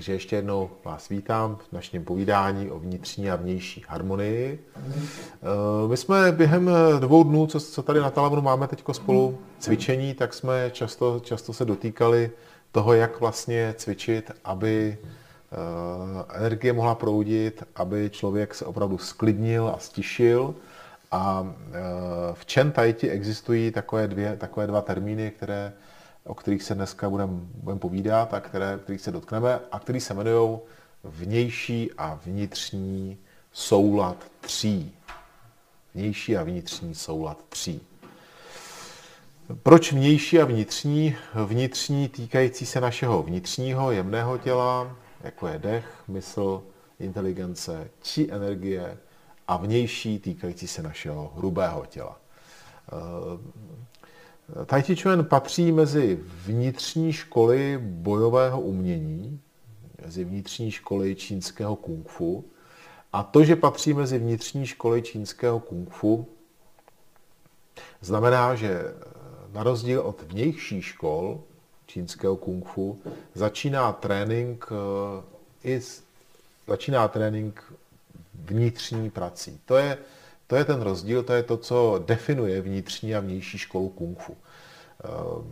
Takže ještě jednou vás vítám v našem povídání o vnitřní a vnější harmonii. Eh, my jsme během dvou dnů, co, co tady na Talamonu máme teď spolu cvičení, tak jsme často, často se dotýkali toho, jak vlastně cvičit, aby eh, energie mohla proudit, aby člověk se opravdu sklidnil a stišil. A eh, v Chen Tai existují takové, dvě, takové dva termíny, které o kterých se dneska budeme budem povídat a které, kterých se dotkneme a který se jmenují vnější a vnitřní soulad tří. Vnější a vnitřní soulad tří. Proč vnější a vnitřní? Vnitřní týkající se našeho vnitřního jemného těla, jako je dech, mysl, inteligence, či energie a vnější týkající se našeho hrubého těla. Tai Chi Chuan patří mezi vnitřní školy bojového umění, mezi vnitřní školy čínského kung fu. A to, že patří mezi vnitřní školy čínského kung fu, znamená, že na rozdíl od vnější škol čínského kung fu začíná trénink eh, i začíná trénink vnitřní prací. To je to je ten rozdíl, to je to, co definuje vnitřní a vnější školu kung fu. Ehm,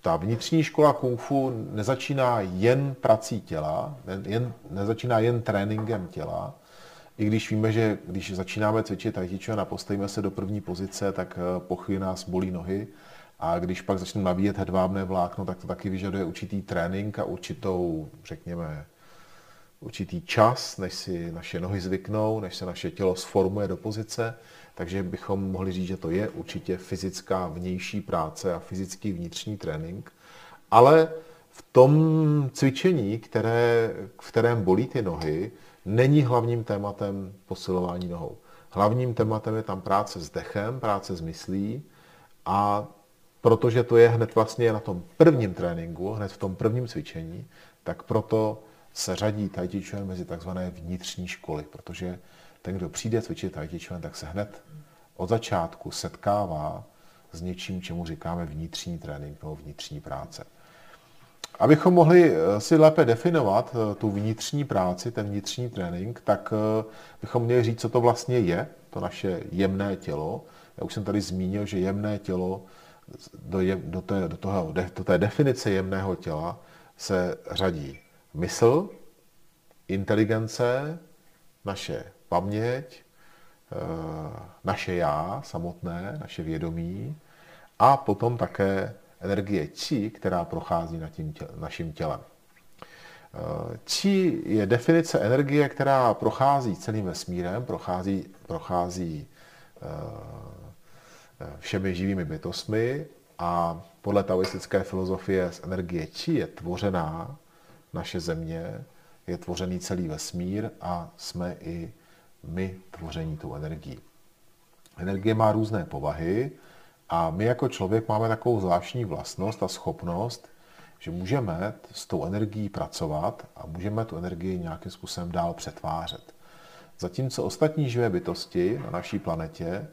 ta vnitřní škola kung fu nezačíná jen prací těla, jen, nezačíná jen tréninkem těla, i když víme, že když začínáme cvičit tai a postavíme se do první pozice, tak eh, po chvíli nás bolí nohy. A když pak začneme nabíjet hedvábné vlákno, tak to taky vyžaduje určitý trénink a určitou, řekněme, určitý čas, než si naše nohy zvyknou, než se naše tělo sformuje do pozice, takže bychom mohli říct, že to je určitě fyzická vnější práce a fyzický vnitřní trénink. Ale v tom cvičení, které, v kterém bolí ty nohy, není hlavním tématem posilování nohou. Hlavním tématem je tam práce s dechem, práce s myslí a protože to je hned vlastně na tom prvním tréninku, hned v tom prvním cvičení, tak proto se řadí Tai mezi takzvané vnitřní školy, protože ten, kdo přijde cvičit Tai tak se hned od začátku setkává s něčím, čemu říkáme vnitřní trénink nebo vnitřní práce. Abychom mohli eh, si lépe definovat eh, tu vnitřní práci, ten vnitřní trénink, tak eh, bychom měli říct, co to vlastně je, to naše jemné tělo. Já už jsem tady zmínil, že jemné tělo do, je, do, té, do, toho, do té definice jemného těla se řadí mysl, inteligence, naše paměť, eh, naše já samotné, naše vědomí a potom také energie či, která prochází nad tím tě, naším tělem. Či eh, je definice energie, která prochází celým vesmírem, prochází, prochází eh, všemi živými bytostmi a podle taoistické filozofie z energie či je tvořená naše země, je tvořený celý vesmír a jsme i my tvoření tou energií. Energie má různé povahy a my jako člověk máme takovou zvláštní vlastnost a schopnost, že můžeme s tou energií pracovat a můžeme tu energii nějakým způsobem dál přetvářet. Zatímco ostatní živé bytosti na naší planetě,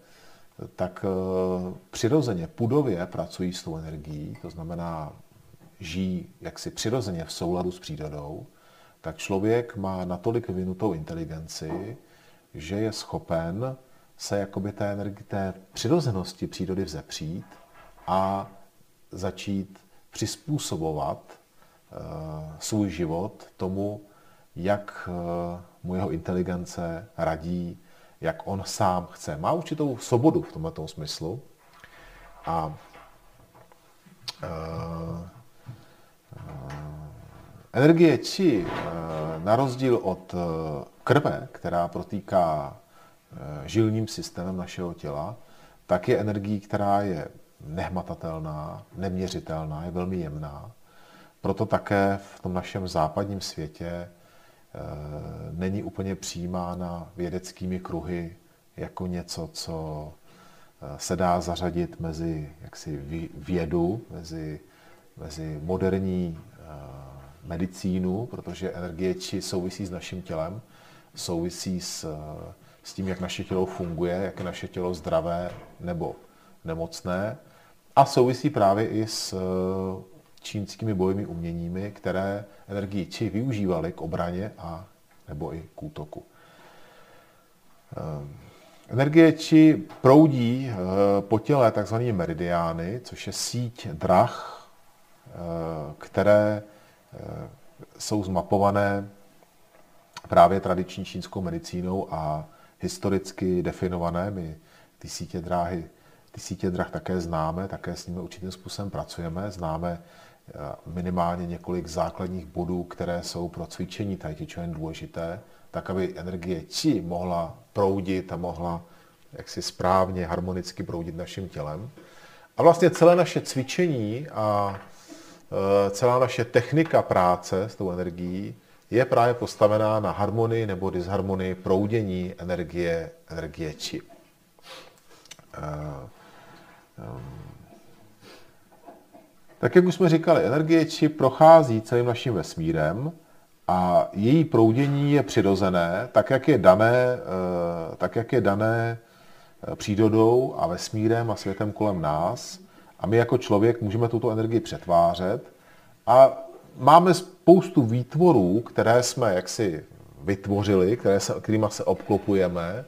tak eh, přirozeně pudově pracují s tou energií, to znamená žijí jaksi přirozeně v souladu s přírodou, tak člověk má natolik vyvinutou inteligenci, že je schopen se jakoby té energie, té přirozenosti přírody vzepřít a začít přizpůsobovat uh, svůj život tomu, jak uh, mu jeho inteligence radí, jak on sám chce. Má určitou svobodu v tomto smyslu. A uh, Energie či, eh, na rozdíl od eh, krve, která protýká eh, žilním systémem našeho těla, tak je energií, která je nehmatatelná, neměřitelná, je velmi jemná. Proto také v tom našem západním světě není úplně přijímána vědeckými kruhy jako něco, co se dá zařadit mezi jaksi vědu, mezi, mezi moderní medicínu, protože energie či souvisí s naším tělem, souvisí s, s tím, jak naše tělo funguje, jak je naše tělo zdravé nebo nemocné a souvisí právě i s čínskými bojovými uměními, které energii či využívaly k obraně a nebo i k útoku. Ehm, energie či proudí eh, po těle tzv. meridiány, což je síť drah, eh, které eh, jsou zmapované právě tradiční čínskou medicínou a historicky definované. My ty sítě dráhy, ty sítě drah také známe, také s nimi určitým způsobem pracujeme. Známe minimálně několik základních bodů, které jsou pro cvičení Tai Chi důležité, tak aby energie Qi mohla proudit a mohla jaksi správně, harmonicky proudit naším tělem. A vlastně celé naše cvičení a celá naše technika práce s tou energií je právě postavená na harmonii nebo disharmonii proudění energie, energie či. E, tak jak už jsme říkali, energie či prochází celým naším vesmírem a její proudění je přirozené, tak jak je dané, eh, tak jak je dané eh, přírodou a vesmírem a světem kolem nás. A my jako člověk můžeme tuto energii přetvářet. A máme spoustu výtvorů, které jsme jaksi vytvořili, které se, kterými se obklopujeme,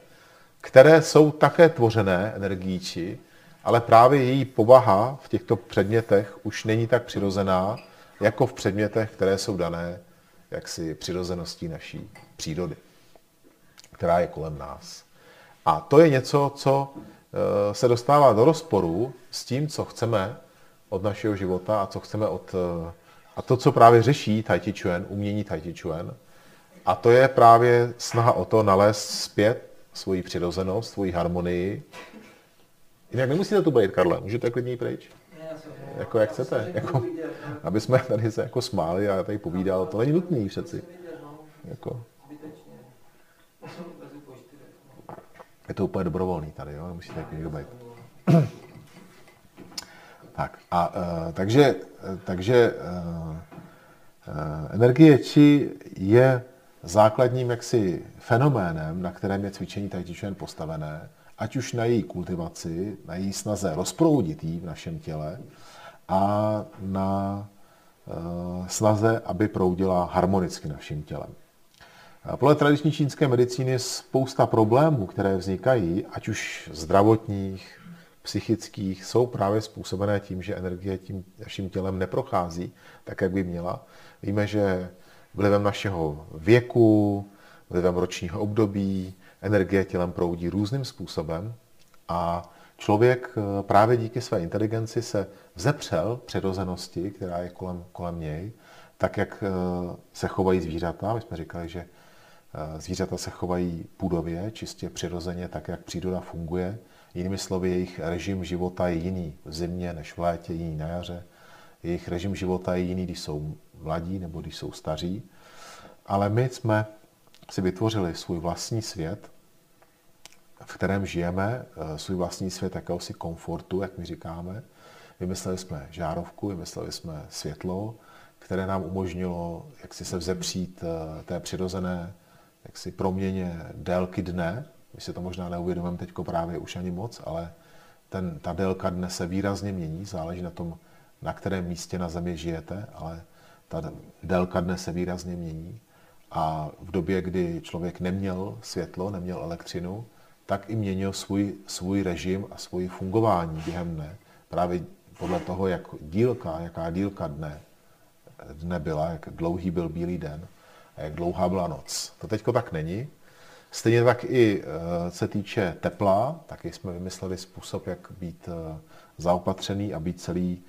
které jsou také tvořené energií či, ale právě její povaha v těchto předmětech už není tak přirozená, jako v předmětech, které jsou dané jaksi přirozeností naší přírody, která je kolem nás. A to je něco, co se dostává do rozporu s tím, co chceme od našeho života a co chceme od... Eh, a to, co právě řeší Tai Chi Chuan, umění Tai Chi Chuan, a to je právě snaha o to nalézt zpět svoji přirozenost, svoji harmonii. Jinak nemusíte tu být, Karle, můžete klidně pryč jako jak chcete. Jako, aby jsme tady se jako smáli a tady povídal, to není nutný přeci. Jako. Je to úplně dobrovolný tady, jo? nemusíte jako někdo být. tak, a uh, takže, takže uh, uh, energie či je základním jaksi fenoménem, na kterém je cvičení Tai postavené, ať už na její kultivaci, na její snaze rozproudit jí v našem těle, a na eh, snaze, aby proudila harmonicky naším tělem. Podle tradiční čínské medicíny spousta problémů, které vznikají, ať už zdravotních, psychických, jsou právě způsobené tím, že energie tím naším tělem neprochází tak, jak by měla. Víme, že vlivem našeho věku, vlivem ročního období, energie tělem proudí různým způsobem a člověk eh, právě díky své inteligenci se vzepřel přirozenosti, která je kolem, kolem něj, tak jak eh, se chovají zvířata. My jsme říkali, že zvířata se chovají půdově, čistě přirozeně, tak jak příroda funguje. Jinými slovy, jejich režim života je jiný v zimě než v létě, jiný na jaře. Jejich režim života je jiný, když jsou mladí nebo když jsou staří. Ale my jsme si vytvořili svůj vlastní svět, v kterém žijeme, eh, svůj vlastní svět jakéhosi komfortu, jak my říkáme. Vymysleli jsme žárovku, vymysleli jsme světlo, které nám umožnilo jak si se vzepřít eh, té přirozené jak si proměně délky dne. My si to možná neuvědomujeme teď právě už ani moc, ale ten, ta délka dne se výrazně mění, záleží na tom, na kterém místě na Zemi žijete, ale ta délka dne se výrazně mění. A v době, kdy člověk neměl světlo, neměl elektřinu, tak i měnil svůj, svůj režim a svoji fungování během dne. Právě podle toho, jak dílka, jaká dílka dne, dne byla, jak dlouhý byl bílý den jak dlouhá byla noc. To teďko tak není. Stejně tak i eh, se týče tepla, taky jsme vymysleli způsob, jak být eh, zaopatřený a být celý,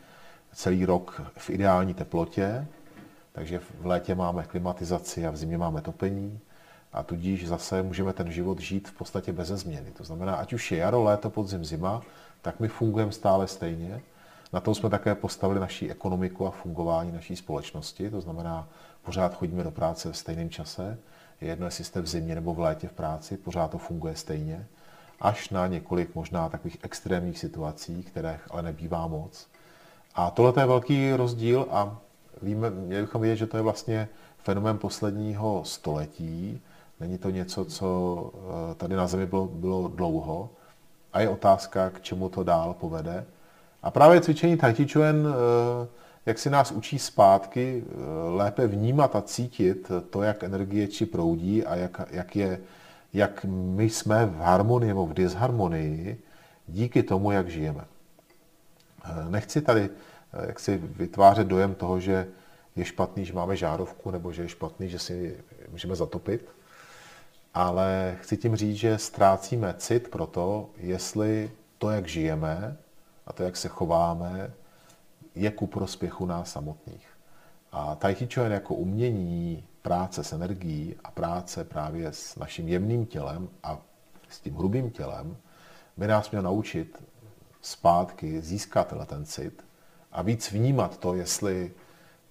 celý rok v ideální teplotě. Takže v létě máme klimatizaci a v zimě máme topení a tudíž zase můžeme ten život žít v podstatě bez změny. To znamená, ať už je jaro, léto, podzim, zima, tak my fungujeme stále stejně. Na tom jsme také postavili naší ekonomiku a fungování naší společnosti, to znamená, pořád chodíme do práce v stejném čase, je jedno, jestli jste v zimě nebo v létě v práci, pořád to funguje stejně, až na několik možná takových extrémních situací, které ale nebývá moc. A tohle je velký rozdíl a víme, měli bychom vědět, že to je vlastně fenomén posledního století, Není to něco, co eh, tady na Zemi bylo, bylo dlouho a je otázka, k čemu to dál povede. A právě cvičení Tai Chi Chuan eh, jak si nás učí zpátky eh, lépe vnímat a cítit to, jak energie či proudí a jak, jak, je, jak my jsme v harmonii nebo v disharmonii díky tomu, jak žijeme. Eh, nechci tady eh, jak si vytvářet dojem toho, že je špatný, že máme žárovku, nebo že je špatný, že si můžeme zatopit. Ale chci tím říct, že ztrácíme cit pro to, jestli to, jak žijeme a to, jak se chováme, je ku prospěchu nás samotných. A Tai Chi Chuan jako umění práce s energií a práce právě s naším jemným tělem a s tím hrubým tělem by nás měl naučit zpátky získat ten cit a víc vnímat to, jestli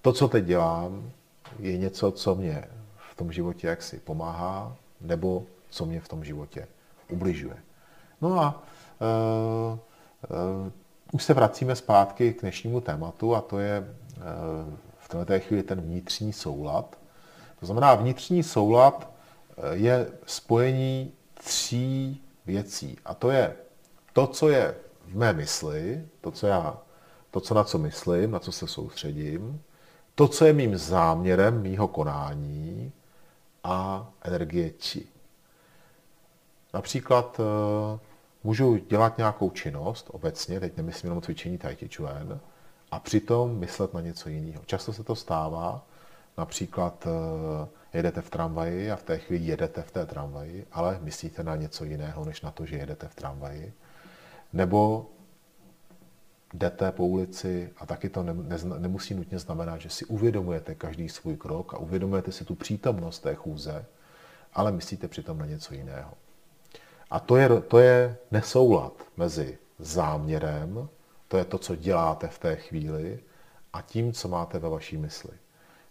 to, co teď dělám, je něco, co mě v tom životě jaksi pomáhá, nebo co mě v tom životě ubližuje. No a uh, uh, už se vracíme zpátky k dnešnímu tématu a to je uh, v této chvíli ten vnitřní soulad. To znamená, vnitřní soulad je spojení tří věcí. A to je to, co je v mé mysli, to, co já, to, co na co myslím, na co se soustředím, to, co je mým záměrem mýho konání a energie či. Například eh, můžu dělat nějakou činnost obecně, teď nemyslím jenom cvičení Tai Chi Chuan, a přitom myslet na něco jiného. Často se to stává, například eh, jedete v tramvaji a v té chvíli jedete v té tramvaji, ale myslíte na něco jiného, než na to, že jedete v tramvaji. Nebo jdete po ulici a taky to ne, ne, nemusí nutně znamenat, že si uvědomujete každý svůj krok a uvědomujete si tu přítomnost té chůze, ale myslíte přitom na něco jiného. A to je, to je nesoulad mezi záměrem, to je to, co děláte v té chvíli, a tím, co máte ve vaší mysli.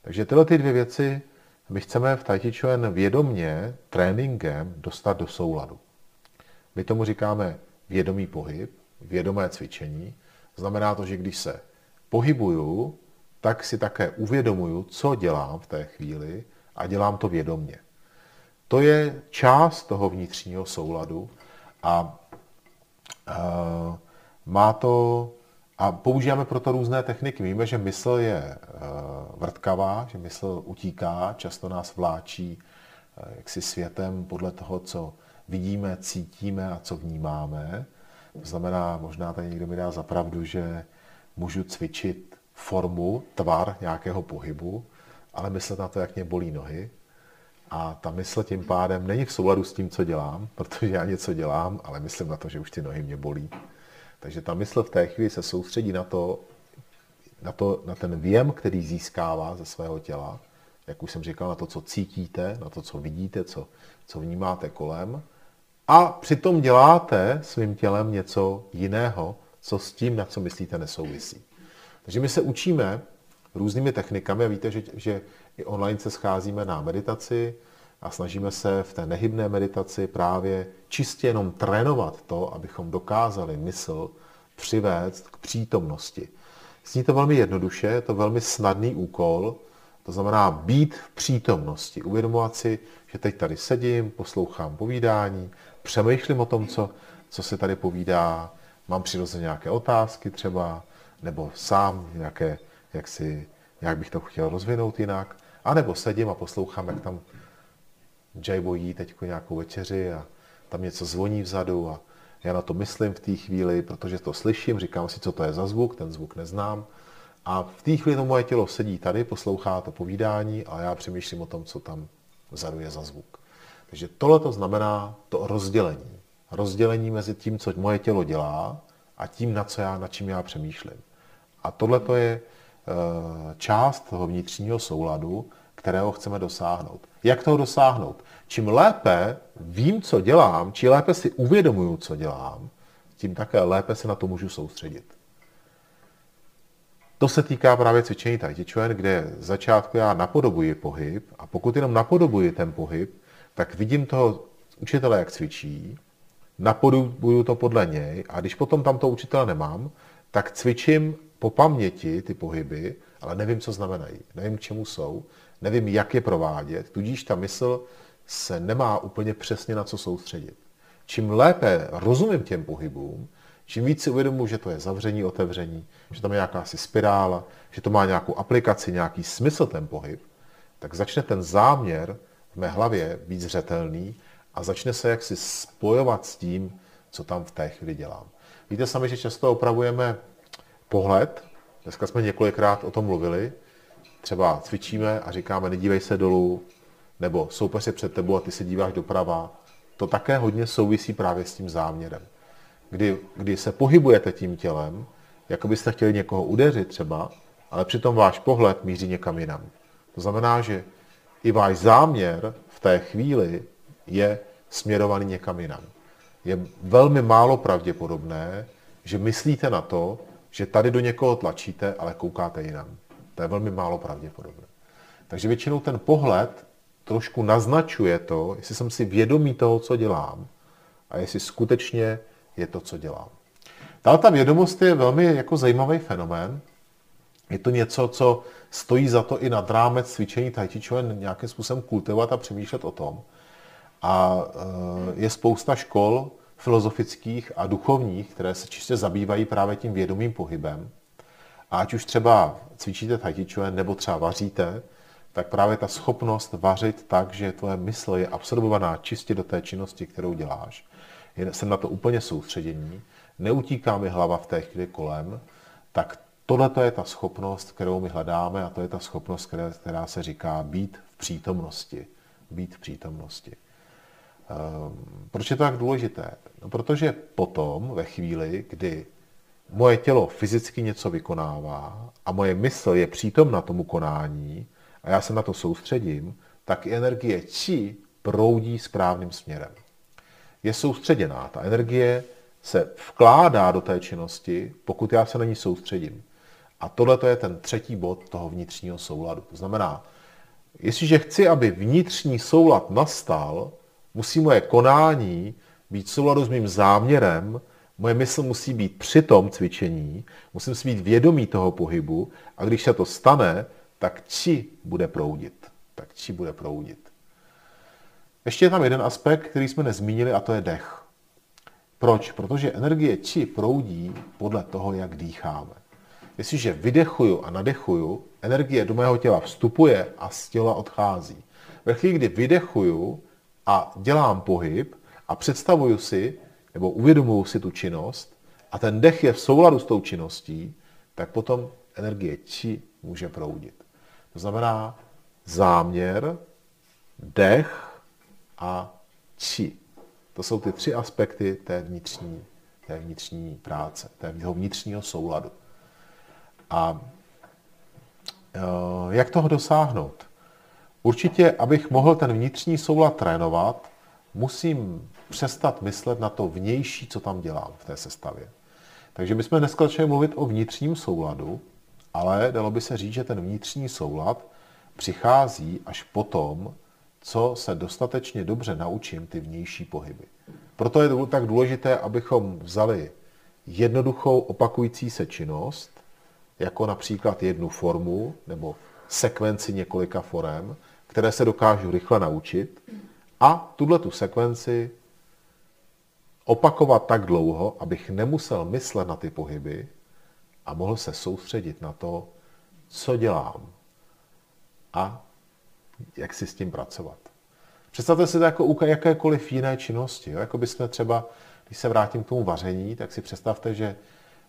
Takže tyhle ty dvě věci my chceme v Tai Chi vědomně tréninkem dostat do souladu. My tomu říkáme vědomý pohyb, vědomé cvičení. Znamená to, že když se pohybuju, tak si také uvědomuju, co dělám v té chvíli a dělám to vědomně. To je část toho vnitřního souladu a uh, má to a používáme proto různé techniky. Víme, že mysl je uh, vrtkavá, že mysl utíká, často nás vláčí uh, jaksi světem podle toho, co vidíme, cítíme a co vnímáme. To znamená, možná tady někdo mi dá zapravdu, že můžu cvičit formu, tvar nějakého pohybu, ale myslet na to, jak mě bolí nohy. A ta mysl tím pádem není v souladu s tím, co dělám, protože já něco dělám, ale myslím na to, že už ty nohy mě bolí. Takže ta mysl v té chvíli se soustředí na to, na, to, na ten věm, který získává ze svého těla, jak už jsem říkal, na to, co cítíte, na to, co vidíte, co, co vnímáte kolem a přitom děláte svým tělem něco jiného, co s tím, na co myslíte, nesouvisí. Takže my se učíme různými technikami a víte, že, že i online se scházíme na meditaci a snažíme se v té nehybné meditaci právě čistě jenom trénovat to, abychom dokázali mysl přivést k přítomnosti. Zní to velmi jednoduše, je to velmi snadný úkol, to znamená být v přítomnosti, uvědomovat si, že teď tady sedím, poslouchám povídání, přemýšlím o tom, co, co se tady povídá, mám přirozeně nějaké otázky třeba, nebo sám nějaké, jak, si, jak bych to chtěl rozvinout jinak, anebo sedím a poslouchám, jak tam Jaybo jí teď nějakou večeři a tam něco zvoní vzadu a já na to myslím v té chvíli, protože to slyším, říkám si, co to je za zvuk, ten zvuk neznám. A v té chvíli to moje tělo sedí tady, poslouchá to povídání a já přemýšlím o tom, co tam vzadu je za zvuk. Takže tohle to znamená to rozdělení. Rozdělení mezi tím, co moje tělo dělá a tím, na, co já, na čím já přemýšlím. A tohle to je část toho vnitřního souladu, kterého chceme dosáhnout. Jak toho dosáhnout? Čím lépe vím, co dělám, čím lépe si uvědomuju, co dělám, tím také lépe se na to můžu soustředit. To se týká právě cvičení Tai kde začátku já napodobuji pohyb a pokud jenom napodobuji ten pohyb, tak vidím toho učitele, jak cvičí, napodobuju to podle něj a když potom tam toho učitele nemám, tak cvičím po paměti ty pohyby, ale nevím, co znamenají, nevím, k čemu jsou, nevím, jak je provádět, tudíž ta mysl se nemá úplně přesně na co soustředit. Čím lépe rozumím těm pohybům, Čím víc si uvědomuji, že to je zavření, otevření, že tam je nějaká asi spirála, že to má nějakou aplikaci, nějaký smysl ten pohyb, tak začne ten záměr v mé hlavě být zřetelný a začne se jaksi spojovat s tím, co tam v té chvíli dělám. Víte sami, že často opravujeme pohled. Dneska jsme několikrát o tom mluvili. Třeba cvičíme a říkáme, nedívej se dolů, nebo soupeř je před tebou a ty se díváš doprava. To také hodně souvisí právě s tím záměrem. Kdy, kdy se pohybujete tím tělem, jako byste chtěli někoho udeřit třeba, ale přitom váš pohled míří někam jinam. To znamená, že i váš záměr v té chvíli je směrovaný někam jinam. Je velmi málo pravděpodobné, že myslíte na to, že tady do někoho tlačíte, ale koukáte jinam. To je velmi málo pravděpodobné. Takže většinou ten pohled trošku naznačuje to, jestli jsem si vědomý toho, co dělám a jestli skutečně je to, co dělám. Tahle ta vědomost je velmi jako zajímavý fenomén. Je to něco, co stojí za to i nad rámec cvičení tai nějakým způsobem kultivovat a přemýšlet o tom. A e, je spousta škol filozofických a duchovních, které se čistě zabývají právě tím vědomým pohybem. A ať už třeba cvičíte tai nebo třeba vaříte, tak právě ta schopnost vařit tak, že tvoje mysl je absorbovaná čistě do té činnosti, kterou děláš, jsem na to úplně soustředění, neutíká mi hlava v té chvíli kolem, tak tohle je ta schopnost, kterou my hledáme a to je ta schopnost, která se říká být v přítomnosti. Být v přítomnosti. Um, proč je to tak důležité? No, protože potom, ve chvíli, kdy moje tělo fyzicky něco vykonává a moje mysl je přítomna tomu konání a já se na to soustředím, tak energie či proudí správným směrem je soustředěná. Ta energie se vkládá do té činnosti, pokud já se na ní soustředím. A tohle je ten třetí bod toho vnitřního souladu. To znamená, jestliže chci, aby vnitřní soulad nastal, musí moje konání být v souladu s mým záměrem, moje mysl musí být při tom cvičení, musím si být vědomý toho pohybu a když se to stane, tak či bude proudit. Tak či bude proudit. Ještě je tam jeden aspekt, který jsme nezmínili, a to je dech. Proč? Protože energie či proudí podle toho, jak dýcháme. Jestliže vydechuju a nadechuju, energie do mého těla vstupuje a z těla odchází. Ve chvíli, kdy vydechuju a dělám pohyb a představuju si, nebo uvědomuju si tu činnost, a ten dech je v souladu s tou činností, tak potom energie či může proudit. To znamená záměr, dech a či. To jsou ty tři aspekty té vnitřní, té vnitřní práce, toho vnitřního souladu. A eh, jak toho dosáhnout? Určitě, abych mohl ten vnitřní soulad trénovat, musím přestat myslet na to vnější, co tam dělám v té sestavě. Takže my jsme dneska začali mluvit o vnitřním souladu, ale dalo by se říct, že ten vnitřní soulad přichází až potom, co se dostatečně dobře naučím ty vnější pohyby. Proto je tak důležité, abychom vzali jednoduchou opakující se činnost, jako například jednu formu nebo sekvenci několika forem, které se dokážu rychle naučit a tuhle tu sekvenci opakovat tak dlouho, abych nemusel myslet na ty pohyby a mohl se soustředit na to, co dělám a jak si s tím pracovat. Představte si to jako u jakékoliv jiné činnosti. Jo? Jako bychom třeba, když se vrátím k tomu vaření, tak si představte, že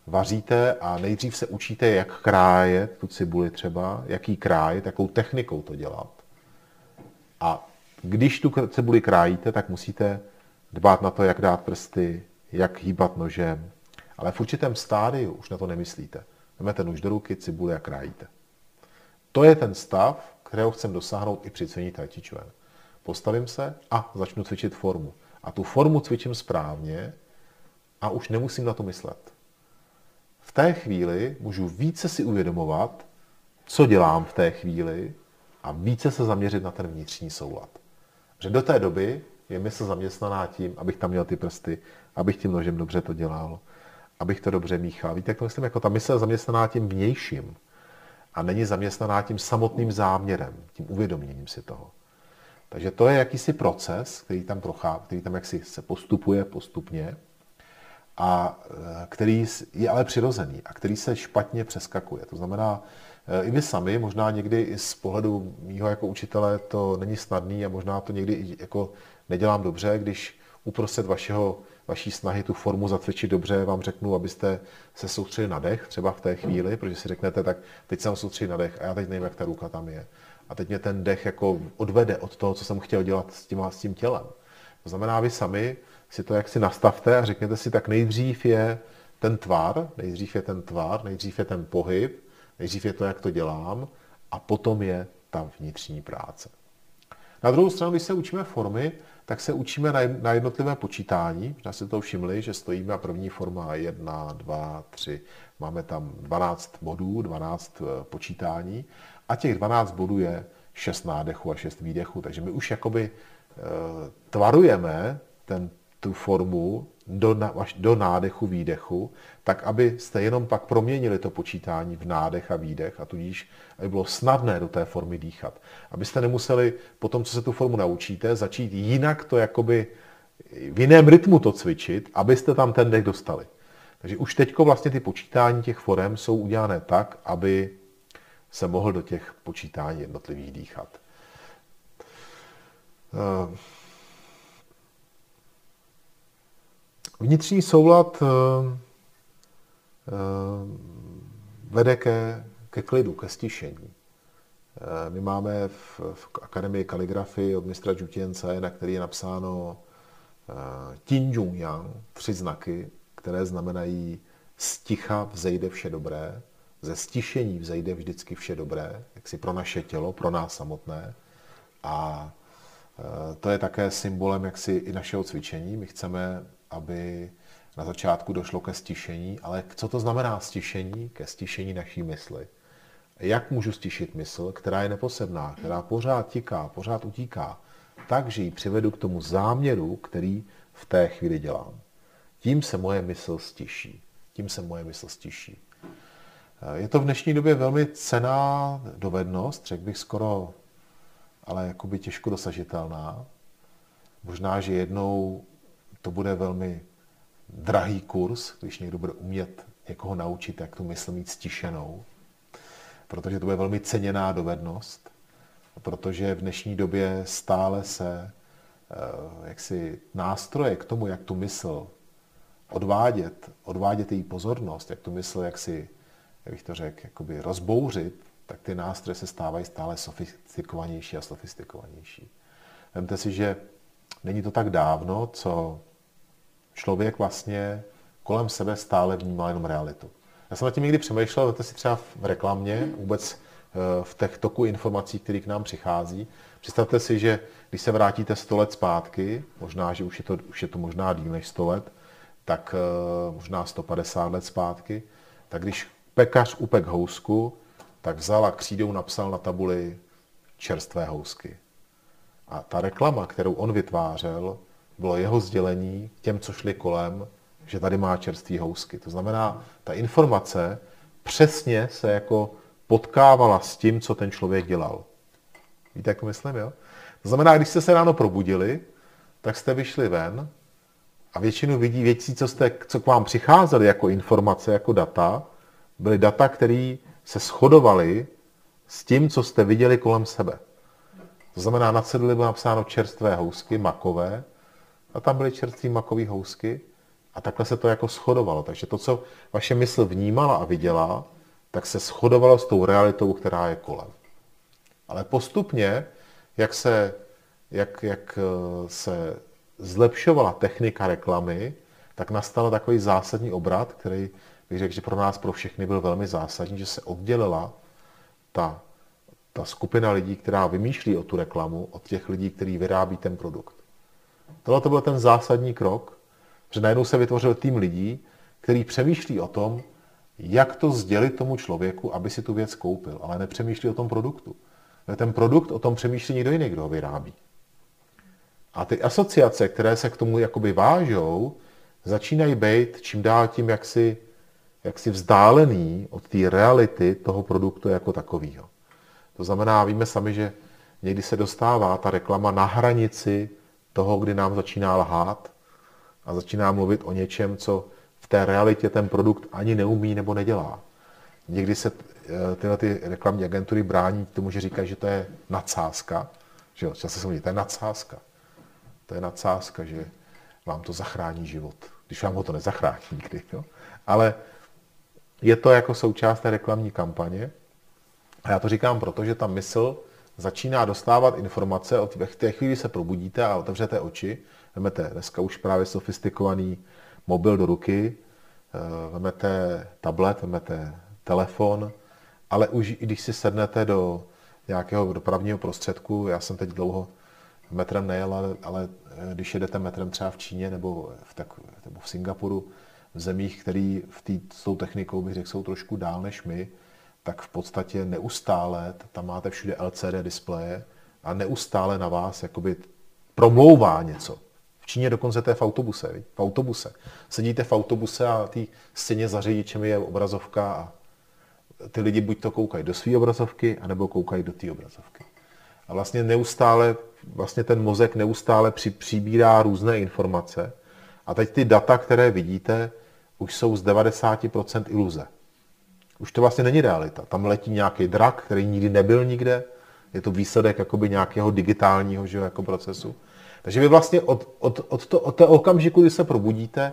vaříte a nejdřív se učíte, jak krájet tu cibuli třeba, jaký krájet, jakou technikou to dělat. A když tu cibuli krájíte, tak musíte dbát na to, jak dát prsty, jak hýbat nožem. Ale v určitém stádiu už na to nemyslíte. Vezmete nůž do ruky, cibuli a krájíte. To je ten stav, kterého chcem dosáhnout i při cvičení tai. Postavím se a začnu cvičit formu. A tu formu cvičím správně a už nemusím na to myslet. V té chvíli můžu více si uvědomovat, co dělám v té chvíli a více se zaměřit na ten vnitřní soulad. Že do té doby je mysl zaměstnaná tím, abych tam měl ty prsty, abych tím nožem dobře to dělal, abych to dobře míchal. Víte, jak to myslím? Jako ta mysl je zaměstnaná tím vnějším a není zaměstnaná tím samotným záměrem, tím uvědoměním si toho. Takže to je jakýsi proces, který tam prochází, který tam jaksi se postupuje postupně. a který je ale přirozený a který se špatně přeskakuje. To znamená, i vy sami, možná někdy i z pohledu mýho jako učitele to není snadný a možná to někdy i jako nedělám dobře, když uprostřed vašeho, vaší snahy tu formu zacvičit dobře vám řeknu, abyste se soustředili na dech, třeba v té chvíli, protože si řeknete, tak teď jsem soustředil na dech a já teď nevím, jak ta ruka tam je. A teď mě ten dech jako odvede od toho, co jsem chtěl dělat s tím, s tím tělem. To znamená, vy sami si to jaksi nastavte a řekněte si, tak nejdřív je ten tvar, nejdřív je ten tvar, nejdřív je ten pohyb, nejdřív je to, jak to dělám, a potom je ta vnitřní práce. Na druhou stranu, když se učíme formy, tak se učíme na jednotlivé počítání. Možná si to všimli, že stojíme a první forma 1, 2, 3. Máme tam 12 bodů, 12 eh, počítání a těch 12 bodů je 6 nádechů a 6 výdechů. Takže my už jakoby eh, tvarujeme ten, tu formu do, do nádechu, výdechu, tak abyste jenom pak proměnili to počítání v nádech a výdech a tudíž, aby bylo snadné do té formy dýchat. Abyste nemuseli po tom, co se tu formu naučíte, začít jinak to jakoby v jiném rytmu to cvičit, abyste tam ten dech dostali. Takže už teďko vlastně ty počítání těch forem jsou udělané tak, aby se mohl do těch počítání jednotlivých dýchat. Uh, Vnitřní soulad eh, eh, vede ke, ke klidu, ke stišení. Eh, my máme v, v Akademii kaligrafii od mistra Jutience, na který je napsáno Tin Jung Yang, tři znaky, které znamenají sticha vzejde vše dobré, ze stišení vzejde vždycky vše dobré, jak si pro naše tělo, pro nás samotné. A to je také symbolem jaksi i našeho cvičení. My chceme aby na začátku došlo ke stišení, ale co to znamená stišení? Ke stišení naší mysli. Jak můžu stišit mysl, která je neposebná, která pořád tiká, pořád utíká, takže ji přivedu k tomu záměru, který v té chvíli dělám. Tím se moje mysl stiší. Tím se moje mysl stiší. Je to v dnešní době velmi cená dovednost, řekl bych skoro, ale jakoby těžko dosažitelná. Možná, že jednou to bude velmi drahý kurz, když někdo bude umět někoho naučit, jak tu mysl mít stišenou, protože to bude velmi ceněná dovednost, protože v dnešní době stále se eh, jaksi nástroje k tomu, jak tu mysl odvádět, odvádět její pozornost, jak tu mysl, jak si, jak bych to řekl, jakoby rozbouřit, tak ty nástroje se stávají stále sofistikovanější a sofistikovanější. Vemte si, že není to tak dávno, co člověk vlastně kolem sebe stále vnímá jenom realitu. Já jsem nad tím někdy přemýšlel, to si třeba v reklamě, vůbec eh, v těch toku informací, které k nám přichází. Představte si, že když se vrátíte 100 let zpátky, možná, že už je to, už je to možná díl než 100 let, tak eh, možná 150 let zpátky, tak když pekař upek housku, tak vzal a křídou napsal na tabuli čerstvé housky. A ta reklama, kterou on vytvářel, bylo jeho sdělení těm, co šli kolem, že tady má čerstvý housky. To znamená, ta informace přesně se jako potkávala s tím, co ten člověk dělal. Víte, jak myslím, jo? To znamená, když jste se ráno probudili, tak jste vyšli ven a většinu vidí věcí, co, jste, co k vám přicházely jako informace, jako data, byly data, které se shodovaly s tím, co jste viděli kolem sebe. To znamená, na ceduli bylo napsáno čerstvé housky, makové, a tam byly čerství makový housky a takhle se to jako shodovalo. Takže to, co vaše mysl vnímala a viděla, tak se shodovalo s tou realitou, která je kolem. Ale postupně, jak se, jak, jak eh, se zlepšovala technika reklamy, tak nastal takový zásadní obrat, který bych řekl, že pro nás, pro všechny byl velmi zásadní, že se oddělila ta, ta skupina lidí, která vymýšlí o tu reklamu, od těch lidí, kteří vyrábí ten produkt. Tohle to byl ten zásadní krok, že najednou se vytvořil tým lidí, který přemýšlí o tom, jak to sdělit tomu člověku, aby si tu věc koupil, ale nepřemýšlí o tom produktu. Ten produkt o tom přemýšlí někdo jiný, kdo ho vyrábí. A ty asociace, které se k tomu jakoby vážou, začínají být čím dál tím jaksi, jaksi vzdálený od té reality toho produktu jako takového. To znamená, víme sami, že někdy se dostává ta reklama na hranici toho, kdy nám začíná lhát a začíná mluvit o něčem, co v té realitě ten produkt ani neumí nebo nedělá. Někdy se eh, tyhle ty reklamní agentury brání tomu, že říkají, že to je nadsázka. Že jo, často se mluví, to je nadsázka. To je nadsázka, že vám to zachrání život. Když vám ho to nezachrání nikdy. Jo? Ale je to jako součást té reklamní kampaně. A já to říkám proto, že ta mysl začíná dostávat informace, od v té chvíli se probudíte a otevřete oči, vemete dneska už právě sofistikovaný mobil do ruky, eh, vemete tablet, vemete telefon, ale už i když si sednete do nějakého dopravního prostředku, já jsem teď dlouho metrem nejel, ale, ale eh, když jedete metrem třeba v Číně nebo v, tak, nebo v Singapuru, v zemích, které v tý, s tou technikou bych řekl, jsou trošku dál než my, tak v podstatě neustále, tam máte všude LCD displeje a neustále na vás jakoby promlouvá něco. V Číně dokonce to je v autobuse. Víc? V autobuse. Sedíte v autobuse a té stěně za řidičem je obrazovka a ty lidi buď to koukají do své obrazovky, anebo koukají do té obrazovky. A vlastně neustále, vlastně ten mozek neustále při, přibírá různé informace. A teď ty data, které vidíte, už jsou z 90% iluze. Už to vlastně není realita. Tam letí nějaký drak, který nikdy nebyl nikde. Je to výsledek jakoby nějakého digitálního že, jako procesu. Takže vy vlastně od, od, od, to, od té okamžiku, kdy se probudíte,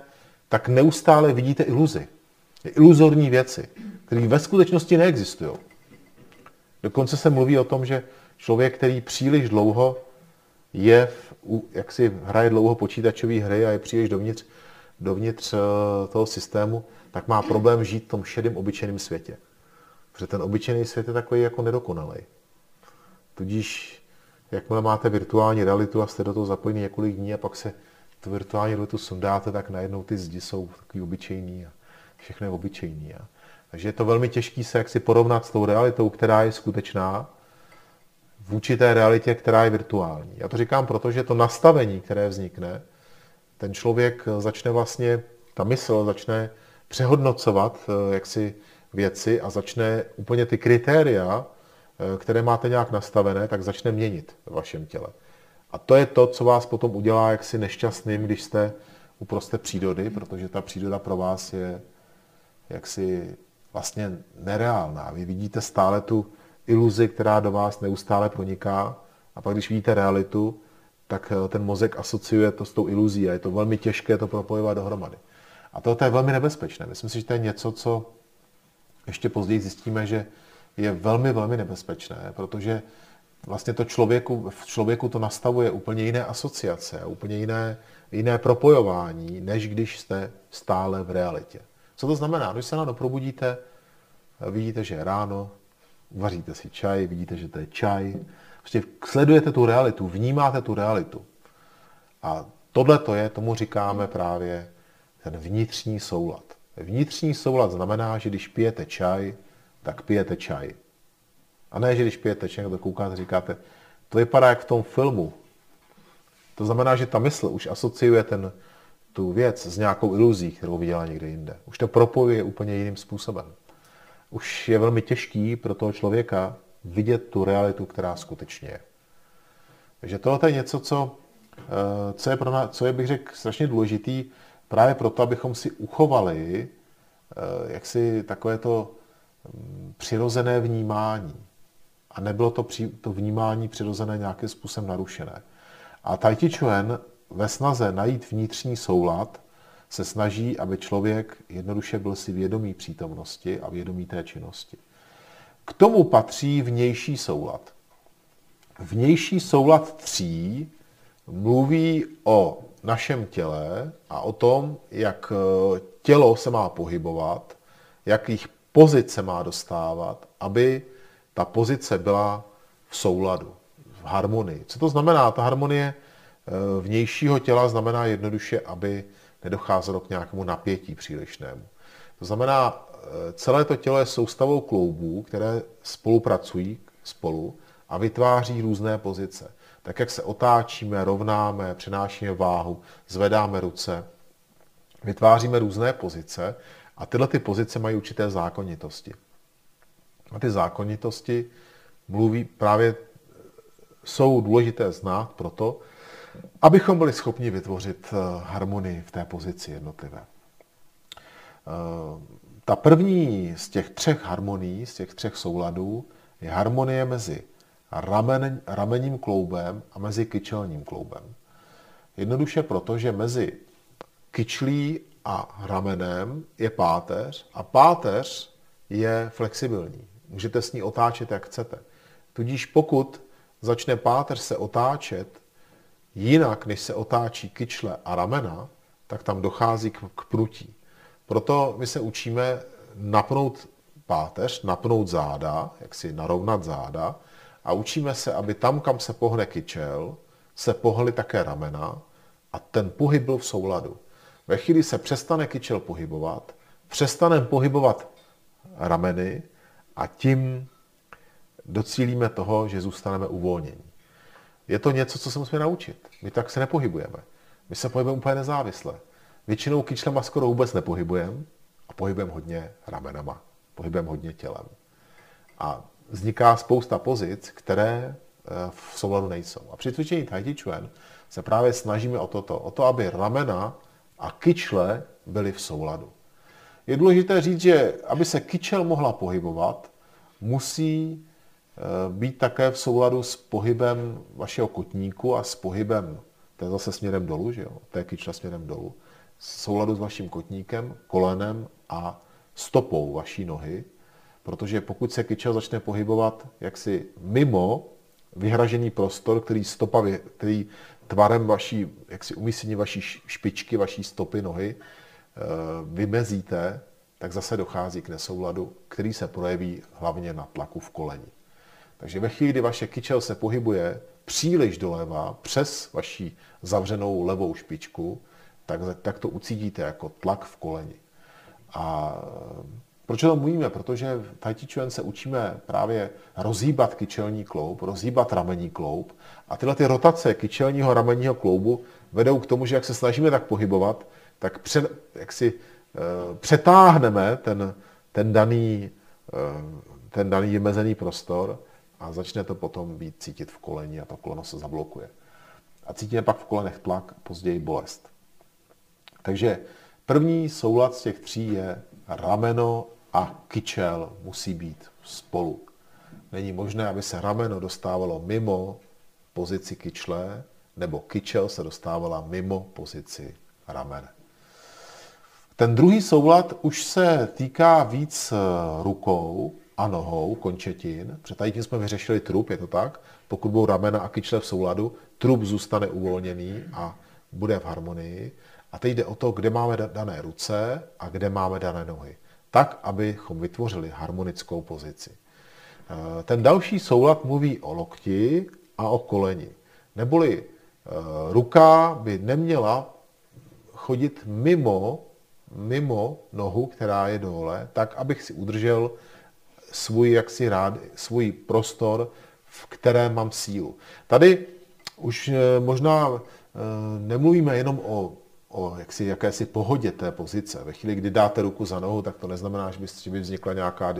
tak neustále vidíte iluzi. Iluzorní věci, které ve skutečnosti neexistují. Dokonce se mluví o tom, že člověk, který příliš dlouho je, v, jak si hraje dlouho počítačové hry a je příliš dovnitř, dovnitř eh, toho systému, tak má problém žít v tom šedém obyčejném světě. Protože ten obyčejný svět je takový jako nedokonalý. Tudíž, jakmile máte virtuální realitu a jste do toho zapojení několik dní a pak se tu virtuální realitu sundáte, tak najednou ty zdi jsou takový obyčejný a všechno je obyčejný. A, takže je to velmi těžké se jaksi porovnat s tou realitou, která je skutečná, vůči té realitě, která je virtuální. Já to říkám proto, že to nastavení, které vznikne, ten člověk začne vlastně, ta mysl začne přehodnocovat eh, jaksi věci a začne úplně ty kritéria, eh, které máte nějak nastavené, tak začne měnit ve vašem těle. A to je to, co vás potom udělá jaksi nešťastným, když jste uprostřed přírody, protože ta příroda pro vás je jaksi vlastně nereálná. Vy vidíte stále tu iluzi, která do vás neustále proniká a pak když vidíte realitu, tak eh, ten mozek asociuje to s tou iluzí a je to velmi těžké to propojovat dohromady. A to je velmi nebezpečné. Myslím si, že to je něco, co ještě později zjistíme, že je velmi, velmi nebezpečné, protože vlastně to člověku, v člověku to nastavuje úplně jiné asociace, úplně jiné, jiné propojování, než když jste stále v realitě. Co to znamená? Když se ráno probudíte, vidíte, že je ráno, vaříte si čaj, vidíte, že to je čaj, prostě sledujete tu realitu, vnímáte tu realitu. A tohle to je, tomu říkáme právě ten vnitřní soulad. Vnitřní soulad znamená, že když pijete čaj, tak pijete čaj. A ne, že když pijete čaj, to koukáte, říkáte, to vypadá jak v tom filmu. To znamená, že ta mysl už asociuje ten, tu věc s nějakou iluzí, kterou viděla někde jinde. Už to propojuje úplně jiným způsobem. Už je velmi těžký pro toho člověka vidět tu realitu, která skutečně je. Takže tohle je něco, co, eh, co je, pro nás, co je bych řekl, strašně důležitý právě proto, abychom si uchovali eh, jaksi takové to mm, přirozené vnímání. A nebylo to, to vnímání přirozené nějakým způsobem narušené. A Tai Chi Chuan ve snaze najít vnitřní soulad se snaží, aby člověk jednoduše byl si vědomý přítomnosti a vědomý té činnosti. K tomu patří vnější soulad. Vnější soulad tří mluví o našem těle a o tom, jak eh, tělo se má pohybovat, jakých pozic se má dostávat, aby ta pozice byla v souladu, v harmonii. Co to znamená? Ta harmonie eh, vnějšího těla znamená jednoduše, aby nedocházelo k nějakému napětí přílišnému. To znamená, celé to tělo je soustavou kloubů, které spolupracují spolu a vytváří různé pozice tak jak se otáčíme, rovnáme, přenášíme váhu, zvedáme ruce, vytváříme různé pozice a tyhle ty pozice mají určité zákonitosti. A ty zákonitosti mluví právě jsou důležité znát proto, abychom byli schopni vytvořit eh, harmonii v té pozici jednotlivé. Ta první z těch třech harmonií, z těch třech souladů, je harmonie mezi ramen, ramenním kloubem a mezi kyčelním kloubem. Jednoduše proto, že mezi kyčlí a ramenem je páteř a páteř je flexibilní. Můžete s ní otáčet, jak chcete. Tudíž pokud začne páteř se otáčet jinak, než se otáčí kyčle a ramena, tak tam dochází k, k prutí. Proto my se učíme napnout páteř, napnout záda, jak si narovnat záda a učíme se, aby tam, kam se pohne kyčel, se pohly také ramena a ten pohyb byl v souladu. Ve chvíli se přestane kyčel pohybovat, přestane pohybovat rameny a tím docílíme toho, že zůstaneme uvolnění. Je to něco, co se musíme naučit. My tak se nepohybujeme. My se pohybujeme úplně nezávisle. Většinou kyčlema skoro vůbec nepohybujeme a pohybujeme hodně ramenama, pohybujeme hodně tělem. A vzniká spousta pozic, které eh, v souladu nejsou. A při cvičení Tai Chi Chuan se právě snažíme o toto, o to, aby ramena a kyčle byly v souladu. Je důležité říct, že aby se kyčel mohla pohybovat, musí eh, být také v souladu s pohybem vašeho kotníku a s pohybem, to je zase směrem dolů, že jo? je kyčle směrem dolů, souladu s vaším kotníkem, kolenem a stopou vaší nohy, protože pokud se kyčel začne pohybovat jaksi mimo vyhražený prostor, který, stopa, který tvarem vaší, jaksi umístění vaší špičky, vaší stopy nohy eh, vymezíte, tak zase dochází k nesouladu, který se projeví hlavně na tlaku v koleni. Takže ve chvíli, kdy vaše kyčel se pohybuje příliš doleva přes vaší zavřenou levou špičku, tak, tak to ucítíte jako tlak v koleni. A proč to mluvíme? Protože v Tai Chi Chuan se učíme právě rozhýbat kyčelní kloub, rozhýbat ramení kloub a tyhle ty rotace kyčelního ramenního kloubu vedou k tomu, že jak se snažíme tak pohybovat, tak před, jak si uh, přetáhneme ten, ten, daný, uh, ten daný vymezený prostor a začne to potom být cítit v koleni a to koleno se zablokuje. A cítíme pak v kolenech tlak, později bolest. Takže první soulad z těch tří je rameno a kyčel musí být spolu. Není možné, aby se rameno dostávalo mimo pozici kyčle, nebo kyčel se dostávala mimo pozici ramene. Ten druhý soulad už se týká víc rukou a nohou, končetin. Před tím jsme vyřešili trup, je to tak? Pokud budou ramena a kyčle v souladu, trup zůstane uvolněný a bude v harmonii. A teď jde o to, kde máme dané ruce a kde máme dané nohy. Tak, abychom vytvořili harmonickou pozici. Eh, ten další soulad mluví o lokti a o koleni. Neboli eh, ruka by neměla chodit mimo, mimo nohu, která je dole, tak, abych si udržel svůj, jaksi rád, svůj prostor, v kterém mám sílu. Tady už eh, možná nemluvíme jenom o o jaksi, jakési pohodě té pozice. Ve chvíli, kdy dáte ruku za nohu, tak to neznamená, že by, že by vznikla nějaká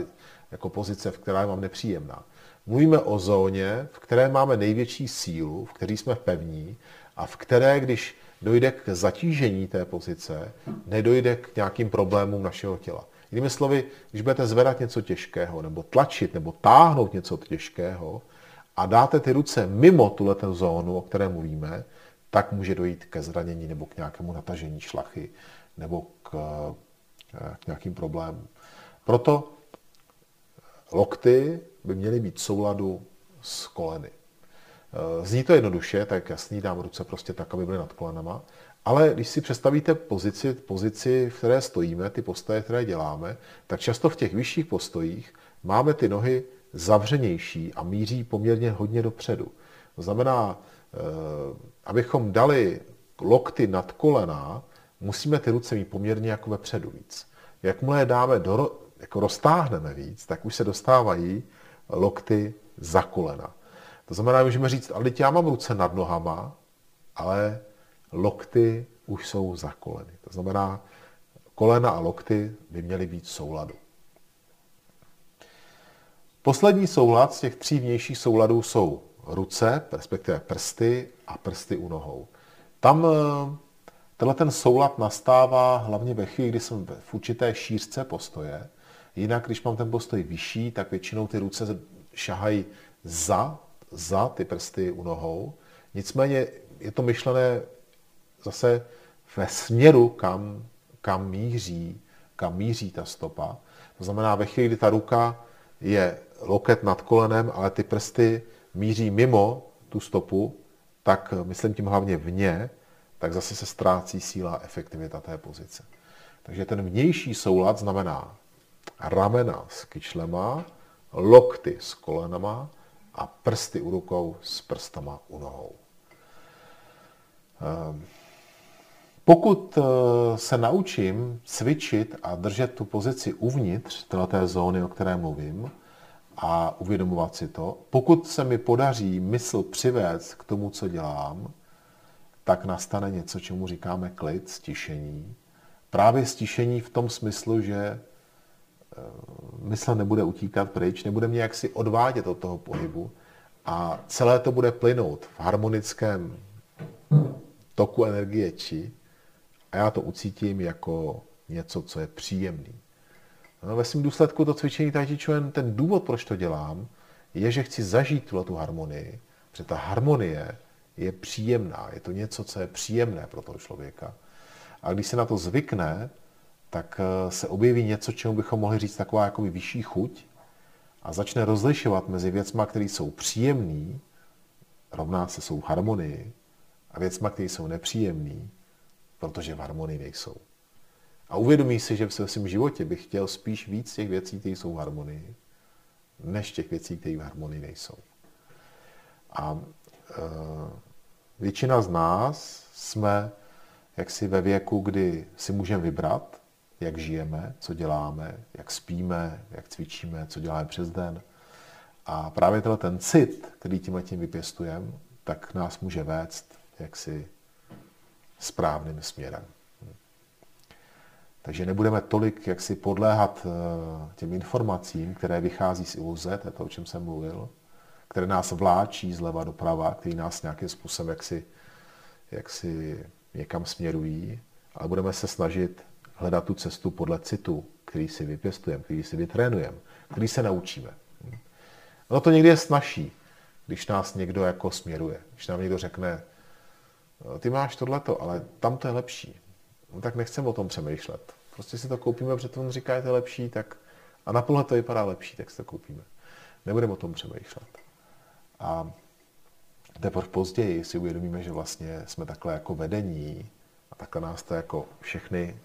jako pozice, v která je vám nepříjemná. Mluvíme o zóně, v které máme největší sílu, v které jsme pevní a v které, když dojde k zatížení té pozice, nedojde k nějakým problémům našeho těla. Jinými slovy, když budete zvedat něco těžkého, nebo tlačit, nebo táhnout něco těžkého a dáte ty ruce mimo tuhle zónu, o které mluvíme, tak může dojít ke zranění nebo k nějakému natažení šlachy nebo k, k nějakým problémům. Proto lokty by měly být souladu s koleny. Zní to jednoduše, tak jasný, dám ruce prostě tak, aby byly nad kolenama, ale když si představíte pozici, pozici, v které stojíme, ty postoje, které děláme, tak často v těch vyšších postojích máme ty nohy zavřenější a míří poměrně hodně dopředu. To znamená, Eh, abychom dali lokty nad kolena, musíme ty ruce mít poměrně jako vepředu víc. Jakmile je dáme do, jako roztáhneme víc, tak už se dostávají lokty za kolena. To znamená, můžeme říct, ale já mám ruce nad nohama, ale lokty už jsou za koleny. To znamená, kolena a lokty by měly být v souladu. Poslední soulad z těch tří vnějších souladů jsou ruce, respektive prsty a prsty u nohou. Tam, eh, tenhle ten soulad nastává hlavně ve chvíli, kdy jsem v určité šířce postoje. Jinak, když mám ten postoj vyšší, tak většinou ty ruce šahají za, za ty prsty u nohou. Nicméně je to myšlené zase ve směru, kam, kam míří, kam míří ta stopa. To znamená, ve chvíli, kdy ta ruka je loket nad kolenem, ale ty prsty míří mimo tu stopu, tak myslím tím hlavně vně, tak zase se ztrácí síla a efektivita té pozice. Takže ten vnější soulad znamená ramena s kyčlema, lokty s kolenama a prsty u rukou s prstama u nohou. Ehm, pokud eh, se naučím cvičit a držet tu pozici uvnitř té zóny, o které mluvím, a uvědomovat si to, pokud se mi podaří mysl přivést k tomu, co dělám, tak nastane něco, čemu říkáme klid, stišení. Právě stišení v tom smyslu, že eh, mysl nebude utíkat pryč, nebude mě jaksi odvádět od toho pohybu a celé to bude plynout v harmonickém toku energie či a já to ucítím jako něco, co je příjemný. No, ve svém důsledku to cvičení Tai Chi Chuan, ten důvod, proč to dělám, je, že chci zažít tuhle tu harmonii, protože ta harmonie je příjemná, je to něco, co je příjemné pro toho člověka. A když se na to zvykne, tak eh, se objeví něco, čemu bychom mohli říct taková jako vyšší chuť a začne rozlišovat mezi věcma, které jsou příjemné, rovná se jsou v harmonii, a věcma, které jsou nepříjemné, protože v harmonii nejsou. A uvědomí si, že v svém životě bych chtěl spíš víc těch věcí, které jsou v harmonii, než těch věcí, které v harmonii nejsou. A e, většina z nás jsme jaksi ve věku, kdy si můžeme vybrat, jak žijeme, co děláme, jak spíme, jak cvičíme, co děláme přes den. A právě tenhle ten cit, který tím a tím vypěstujeme, tak nás může vést jaksi správným směrem. Takže nebudeme tolik jaksi podléhat eh, těm informacím, které vychází z iluze, to je to, o čem jsem mluvil, které nás vláčí zleva doprava, které nás nějakým způsobem jaksi, jaksi někam směrují, ale budeme se snažit hledat tu cestu podle citu, který si vypěstujeme, který si vytrénujeme, který se naučíme. No to někdy je snažší, když nás někdo jako směruje. Když nám někdo řekne, ty máš tohleto, ale tam to je lepší. No tak nechceme o tom přemýšlet. Prostě si to koupíme, protože to on říká, že to je lepší, tak a naplno to vypadá lepší, tak si to koupíme. Nebudeme o tom přemýšlet. A teprve později si uvědomíme, že vlastně jsme takhle jako vedení a takhle nás to jako všechny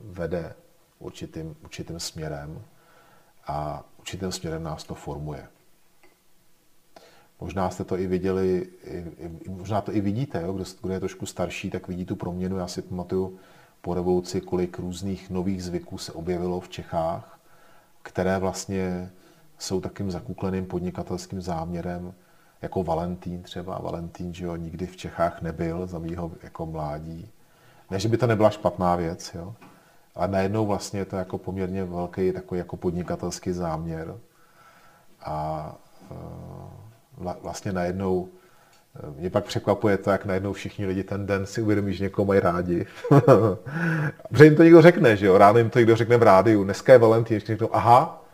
vede určitým, určitým směrem a určitým směrem nás to formuje. Možná jste to i viděli, možná to i vidíte, jo? Kdo, kdo je trošku starší, tak vidí tu proměnu. Já si pamatuju po revoluci, kolik různých nových zvyků se objevilo v Čechách, které vlastně jsou takým zakukleným podnikatelským záměrem, jako Valentín třeba. Valentín, že jo, nikdy v Čechách nebyl za mýho jako mládí. Ne, že by to nebyla špatná věc, jo, ale najednou vlastně je to jako poměrně velký takový jako podnikatelský záměr. A vlastně najednou eh, mě pak překvapuje to, jak najednou všichni lidi ten den si uvědomí, že někoho mají rádi. Protože jim to někdo řekne, že jo, ráno jim to někdo řekne v rádiu, dneska je Valentín, ještě řeknou, aha,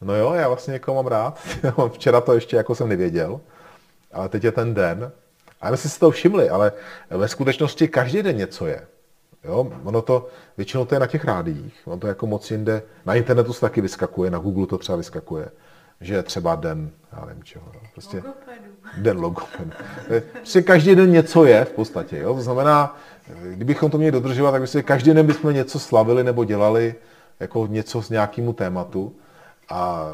no jo, já vlastně někoho mám rád. Včera to ještě jako jsem nevěděl, ale teď je ten den. A my si to všimli, ale ve skutečnosti každý den něco je. Jo, ono to, většinou to je na těch rádiích, ono to jako moc jinde, na internetu se taky vyskakuje, na Google to třeba vyskakuje že třeba den, já nevím čeho, no, prostě logopedu. den logopedu. Prostě každý den něco je v podstatě, jo? to znamená, kdybychom to měli dodržovat, tak byste každý den bychom něco slavili nebo dělali jako něco s nějakému tématu a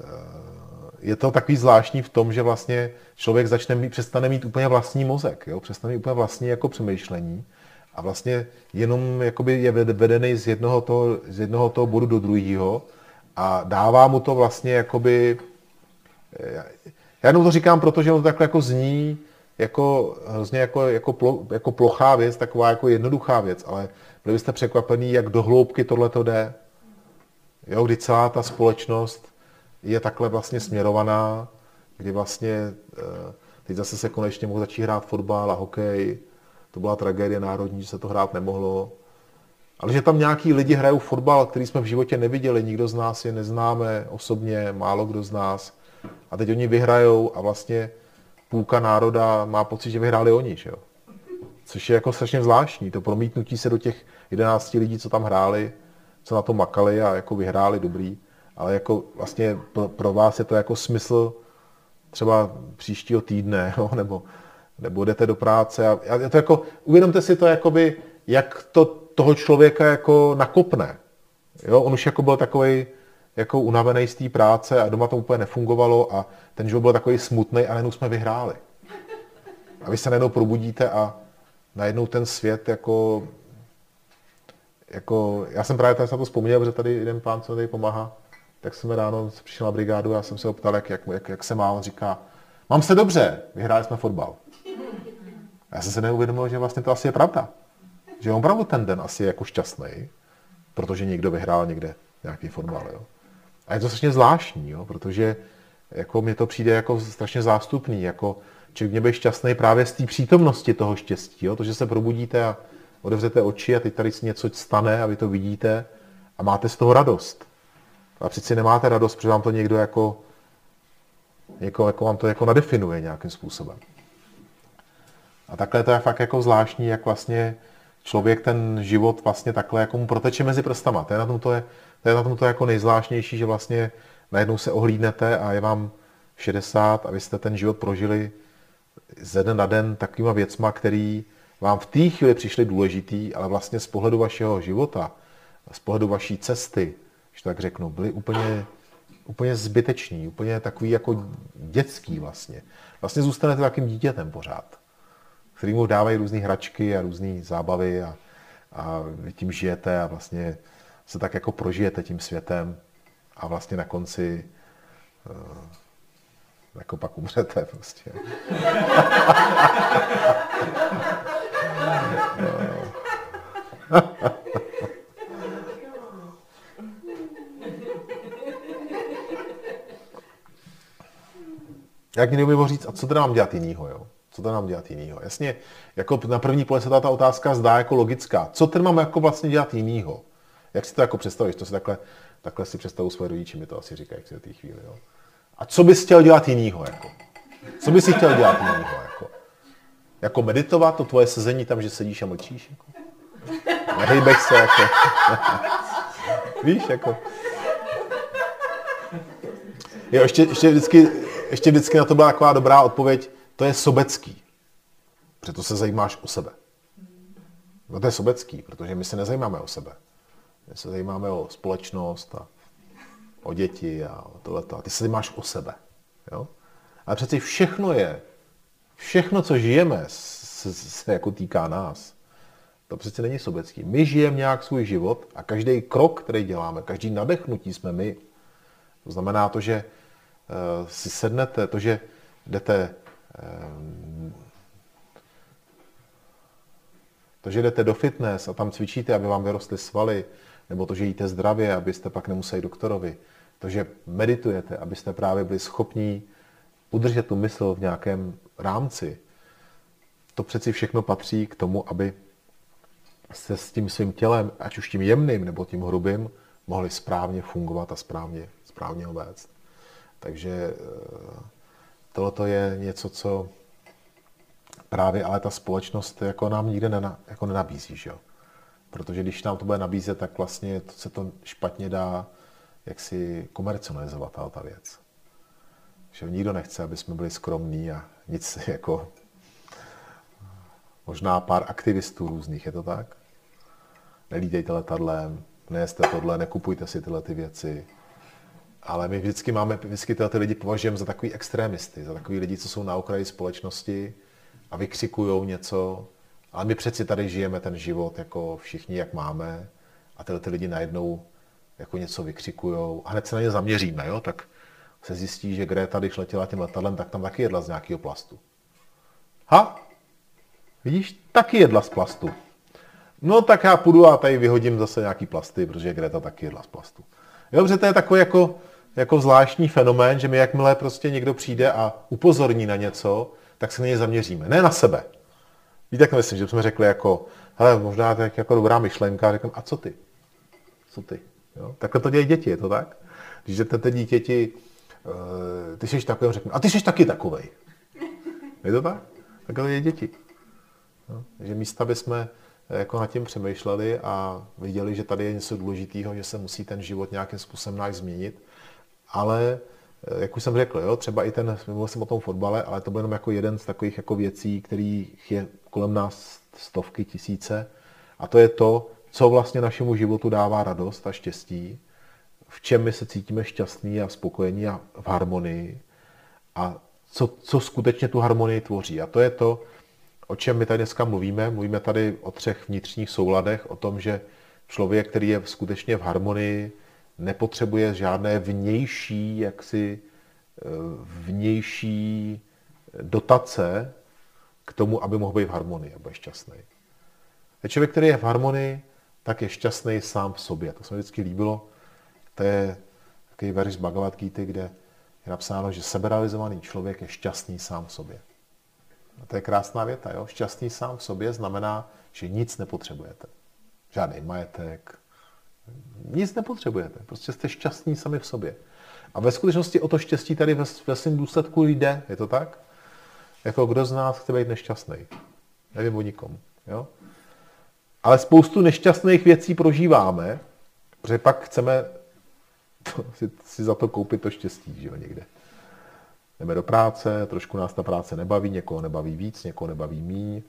eh, je to takový zvláštní v tom, že vlastně člověk začne mít, přestane mít úplně vlastní mozek, jo? přestane mít úplně vlastní jako přemýšlení a vlastně jenom jakoby je vedený z jednoho toho, z jednoho toho bodu do druhého a dává mu to vlastně jakoby, já jenom to říkám, protože on to takhle jako zní, jako, hrozně jako, jako, plo, jako plochá věc, taková jako jednoduchá věc, ale byli byste překvapení, jak do hloubky tohle to jde. Jo, kdy celá ta společnost je takhle vlastně směrovaná, kdy vlastně eh, teď zase se konečně mohl začít hrát fotbal a hokej, to byla tragédie národní, že se to hrát nemohlo. Ale že tam nějaký lidi hrajou fotbal, který jsme v životě neviděli, nikdo z nás je neznáme osobně, málo kdo z nás. A teď oni vyhrajou a vlastně půlka národa má pocit, že vyhráli oni, že jo? Což je jako strašně zvláštní, to promítnutí se do těch 11 lidí, co tam hráli, co na to makali a jako vyhráli dobrý. Ale jako vlastně pro, vás je to jako smysl třeba příštího týdne, jo? nebo, nebo jdete do práce a, a to jako, uvědomte si to, jakoby, jak to toho člověka jako nakopne. Jo? On už jako byl takový jako unavený z té práce a doma to úplně nefungovalo a ten život byl takový smutný a najednou jsme vyhráli. A vy se najednou probudíte a najednou ten svět jako, jako já jsem právě tady na to vzpomněl, protože tady jeden pán, co tady pomáhá, tak jsem ráno přišel na brigádu a jsem se ho ptal, jak, jak, jak, jak se má. On říká, mám se dobře, vyhráli jsme fotbal. A já jsem se neuvědomil, že vlastně to asi je pravda. Že on opravdu ten den asi je jako šťastný, protože někdo vyhrál někde nějaký fotbal. Jo. A je to strašně zvláštní, jo, protože jako mně to přijde jako strašně zástupný, jako člověk mě být šťastný právě z té přítomnosti toho štěstí, jo, to, že se probudíte a otevřete oči a teď tady si něco stane a vy to vidíte a máte z toho radost. A přeci nemáte radost, protože vám to někdo jako, jako, jako vám to jako nadefinuje nějakým způsobem. A takhle to je fakt jako zvláštní, jak vlastně člověk ten život vlastně takhle jako mu proteče mezi prstama. To je na tom to, je, to, je na tom to jako nejzvláštnější, že vlastně najednou se ohlídnete a je vám 60 a vy jste ten život prožili ze dne na den takovýma věcma, který vám v té chvíli přišly důležitý, ale vlastně z pohledu vašeho života, z pohledu vaší cesty, že tak řeknu, byly úplně, úplně zbyteční, úplně takový jako dětský vlastně. Vlastně zůstanete takým dítětem pořád, který mu dávají různé hračky a různé zábavy a, a vy tím žijete a vlastně se tak jako prožijete tím světem a vlastně na konci uh, jako pak umřete prostě. Jak někdo by říct, a co teda mám dělat jinýho, jo? Co teda mám dělat jinýho? Jasně, jako na první pohled se ta, otázka zdá jako logická. Co tedy mám jako vlastně dělat jinýho? Jak si to jako představíš? To si takhle, takhle si představu svoje rodiče, mi to asi říkají v té chvíli, jo? A co bys chtěl dělat jinýho, jako? Co bys chtěl dělat jinýho, jako? Jako meditovat, to tvoje sezení tam, že sedíš a mlčíš, jako? Nehejbeš se, jako. Víš, jako. Jo, ještě, ještě, vždycky, ještě vždycky na to byla taková dobrá odpověď, to je sobecký. Protože se zajímáš o sebe. No to je sobecký, protože my se nezajímáme o sebe. My se zajímáme o společnost a o děti a o tohleto. A ty se zajímáš o sebe. Jo? Ale přeci všechno je, všechno, co žijeme, se, se jako týká nás. To přece není sobecký. My žijeme nějak svůj život a každý krok, který děláme, každý nadechnutí jsme my. To znamená to, že uh, si sednete, to, že jdete to, že jdete do fitness a tam cvičíte, aby vám vyrostly svaly, nebo to, že jíte zdravě, abyste pak nemuseli doktorovi, to, že meditujete, abyste právě byli schopní udržet tu mysl v nějakém rámci, to přeci všechno patří k tomu, aby se s tím svým tělem, ať už tím jemným nebo tím hrubým, mohli správně fungovat a správně, správně ho vést. Takže eh, tohle je něco, co právě ale ta společnost jako nám nikde nena, jako nenabízí. Že jo? Protože když nám to bude nabízet, tak vlastně to se to špatně dá jak si komercionalizovat ta věc. Že nikdo nechce, aby jsme byli skromní a nic jako možná pár aktivistů různých, je to tak? Nelídejte letadlem, nejeste tohle, nekupujte si tyhle ty věci. Ale my vždycky máme, vždycky ty lidi považujeme za takový extrémisty, za takový lidi, co jsou na okraji společnosti a vykřikují něco. Ale my přeci tady žijeme ten život jako všichni, jak máme. A tyhle ty lidi najednou jako něco vykřikujou a hned se na ně zaměříme, jo? tak se zjistí, že Greta, když letěla tím letadlem, tak tam taky jedla z nějakého plastu. Ha? Vidíš, taky jedla z plastu. No tak já půjdu a tady vyhodím zase nějaký plasty, protože Greta taky jedla z plastu. Jo, protože to je takový jako, jako zvláštní fenomén, že my jakmile prostě někdo přijde a upozorní na něco, tak se na něj zaměříme. Ne na sebe. Víte, jak myslím, že jsme řekli jako, hele, možná to je jako dobrá myšlenka, řekl, a co ty? Co ty? Jo? Takhle to dělají děti, je to tak? Když jdete dítěti, uh, ty jsi takový, řekne, a ty jsi taky takovej. Je to tak? Takhle to dělají děti. No, takže místa bychom jako nad tím přemýšleli a viděli, že tady je něco důležitého, že se musí ten život nějakým způsobem náš změnit. Ale, eh, jak už jsem řekl, jo, třeba i ten, mluvil jsem o tom fotbale, ale to byl jenom jako jeden z takových jako věcí, kterých je kolem nás stovky, tisíce. A to je to, co vlastně našemu životu dává radost a štěstí, v čem my se cítíme šťastní a spokojení a v harmonii a co, co skutečně tu harmonii tvoří. A to je to, o čem my tady dneska mluvíme. Mluvíme tady o třech vnitřních souladech, o tom, že člověk, který je skutečně v harmonii, nepotřebuje žádné vnější, jaksi eh, vnější dotace k tomu, aby mohl být v harmonii, aby je šťastný. A člověk, který je v harmonii, tak je šťastný sám v sobě. To se mi vždycky líbilo. To je takový verš z Bhagavad Gita, kde je napsáno, že seberealizovaný člověk je šťastný sám v sobě. A to je krásná věta. Jo? Šťastný sám v sobě znamená, že nic nepotřebujete. Žádný majetek, nic nepotřebujete. Prostě jste šťastní sami v sobě. A ve skutečnosti o to štěstí tady ve, ve svém důsledku jde. Je to tak? Jako kdo z nás chce být nešťastný? Nevím o nikom. Jo? Ale spoustu nešťastných věcí prožíváme, protože pak chceme to, si, si za to koupit to štěstí, že jo, někde. Jdeme do práce, trošku nás ta práce nebaví, někoho nebaví víc, někoho nebaví míň,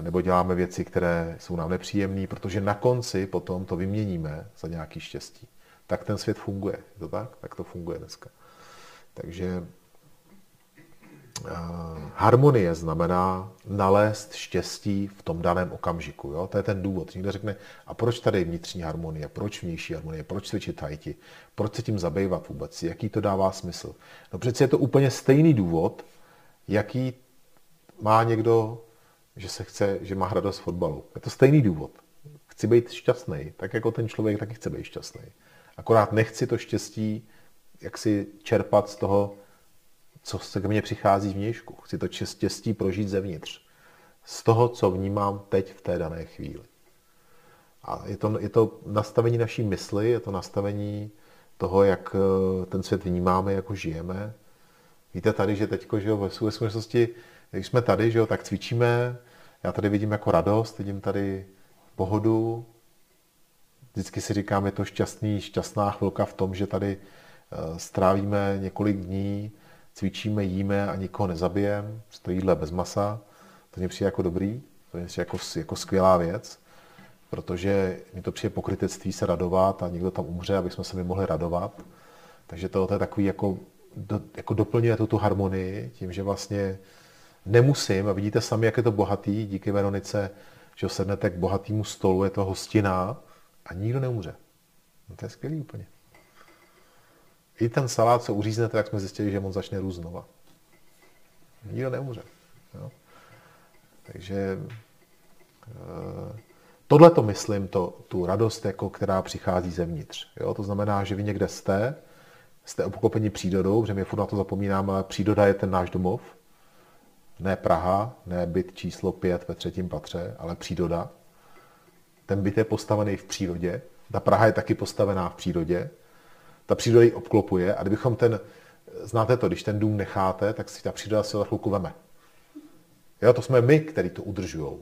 nebo děláme věci, které jsou nám nepříjemné, protože na konci potom to vyměníme za nějaký štěstí. Tak ten svět funguje. Je to tak? Tak to funguje dneska. Takže harmonie znamená nalézt štěstí v tom daném okamžiku. Jo? To je ten důvod. Někdo řekne, a proč tady vnitřní harmonie, proč vnější harmonie, proč cvičit tajti, proč se tím zabývat vůbec, jaký to dává smysl. No přece je to úplně stejný důvod, jaký má někdo, že se chce, že má radost fotbalu. Je to stejný důvod. Chci být šťastný, tak jako ten člověk taky chce být šťastný. Akorát nechci to štěstí jak si čerpat z toho, co se ke mně přichází vnějšku. Chci to štěstí prožít zevnitř. Z toho, co vnímám teď v té dané chvíli. A je to, je to nastavení naší mysli, je to nastavení toho, jak eh, ten svět vnímáme, jako žijeme. Víte tady, že teď, že ve skutečnosti, když jsme tady, že jo, tak cvičíme, já tady vidím jako radost, vidím tady pohodu, vždycky si říkám, je to šťastný, šťastná chvilka v tom, že tady eh, strávíme několik dní cvičíme, jíme a nikoho nezabijeme, to jídle bez masa, to mě přijde jako dobrý, to mě přijde jako, jako skvělá věc, protože mi to přijde pokrytectví se radovat a někdo tam umře, aby jsme se mi mohli radovat. Takže to, to je takový, jako, do, jako doplňuje tu harmonii tím, že vlastně nemusím, a vidíte sami, jak je to bohatý, díky Veronice, že sednete k bohatému stolu, je to hostina a nikdo neumře. No to je skvělý úplně. I ten salát, co uříznete, tak jsme zjistili, že on začne růst znova. Nikdo neumře. Jo? Takže e, tohle to myslím, to, tu radost, jako, která přichází zevnitř. Jo? To znamená, že vy někde jste, jste obklopeni přírodou, protože my furt na to zapomínáme, ale příroda je ten náš domov. Ne Praha, ne byt číslo 5 ve třetím patře, ale příroda. Ten byt je postavený v přírodě. Ta Praha je taky postavená v přírodě ta příroda ji obklopuje a kdybychom ten, znáte to, když ten dům necháte, tak si ta příroda se za chvilku veme. Jo, to jsme my, který to udržují.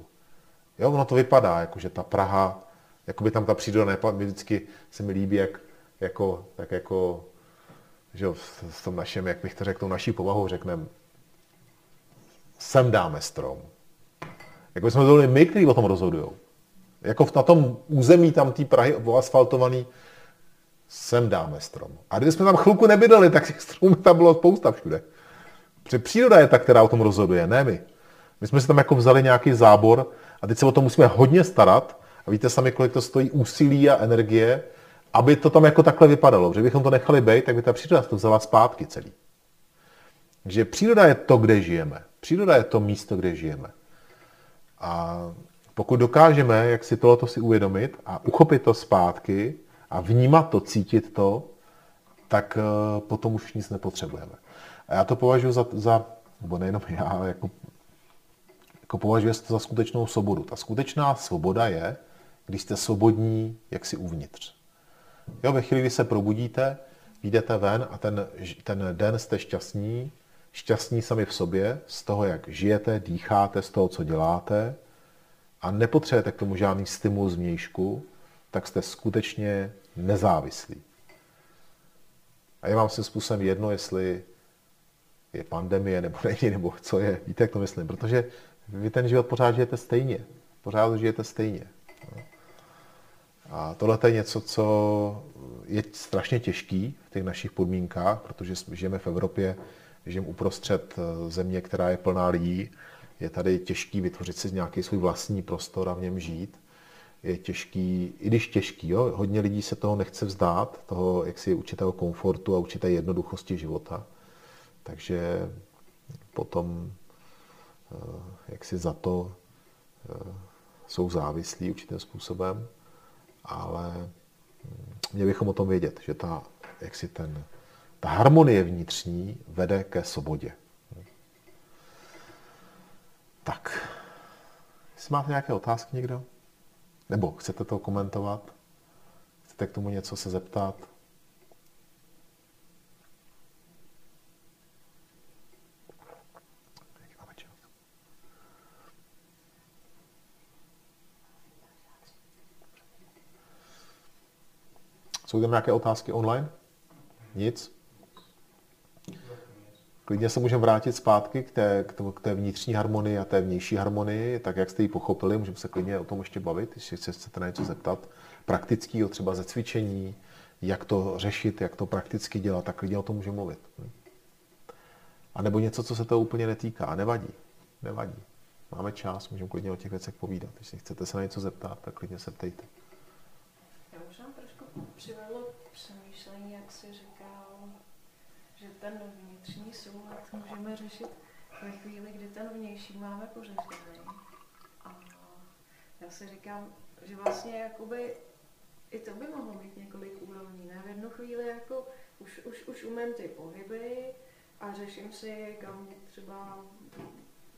Jo, ono to vypadá, jako že ta Praha, jako by tam ta příroda nepadla, mi vždycky se mi líbí, jak, jako, tak jako, že jo, v tom našem, jak bych to řekl, tou naší povahou řekneme, sem dáme strom. Jako jsme to byli my, kteří o tom rozhodují. Jako na tom území tam té Prahy asfaltovaný, sem dáme strom. A když jsme tam chvilku nebydleli, tak těch stromů tam bylo spousta všude. Protože příroda je ta, která o tom rozhoduje, ne my. My jsme si tam jako vzali nějaký zábor a teď se o to musíme hodně starat. A víte sami, kolik to stojí úsilí a energie, aby to tam jako takhle vypadalo. Protože bychom to nechali být, tak by ta příroda to vzala zpátky celý. Takže příroda je to, kde žijeme. Příroda je to místo, kde žijeme. A pokud dokážeme, jak si tohleto si uvědomit a uchopit to zpátky, a vnímat to, cítit to, tak eh, potom už nic nepotřebujeme. A já to považuji za, za nebo nejenom já, ale jako jako považuje se to za skutečnou svobodu. Ta skutečná svoboda je, když jste svobodní jaksi uvnitř. Jo, ve chvíli, kdy se probudíte, jdete ven a ten, ten den jste šťastní, šťastní sami v sobě, z toho, jak žijete, dýcháte, z toho, co děláte a nepotřebujete k tomu žádný stimul z mějšku, tak jste skutečně nezávislí. A je vám se způsobem jedno, jestli je pandemie nebo není, nebo co je. Víte, jak to myslím? Protože vy ten život pořád žijete stejně. Pořád žijete stejně. A tohle je něco, co je strašně těžký v těch našich podmínkách, protože žijeme v Evropě, žijeme uprostřed eh, země, která je plná lidí. Je tady těžký vytvořit si nějaký svůj vlastní prostor a v něm žít. Je těžký, i když těžký, jo, hodně lidí se toho nechce vzdát, toho jaksi určitého komfortu a určité jednoduchosti života. Takže potom eh, jak si za to eh, jsou závislí určitým způsobem, ale hm, měli bychom o tom vědět, že ta, jak si ten, ta harmonie vnitřní vede ke svobodě. Tak, jestli máte nějaké otázky někdo? Nebo chcete to komentovat? Chcete k tomu něco se zeptat? Jsou tam nějaké otázky online? Nic? Klidně se můžeme vrátit zpátky k té, k té vnitřní harmonii a té vnější harmonii, tak jak jste ji pochopili, můžeme se klidně o tom ještě bavit, když se chcete na něco zeptat. Praktického třeba ze cvičení, jak to řešit, jak to prakticky dělat, tak klidně o tom můžeme mluvit. A nebo něco, co se to úplně netýká. Nevadí. Nevadí. Máme čas, můžeme klidně o těch věcech povídat. Když chcete se na něco zeptat, tak klidně se ptejte přivedlo přemýšlení, jak si říkal, že ten vnitřní soulad můžeme řešit ve chvíli, kdy ten vnější máme pořešený. A já si říkám, že vlastně jakoby i to by mohlo mít několik úrovní. Ne? V jednu chvíli jako už, už, už umím ty pohyby a řeším si, kam třeba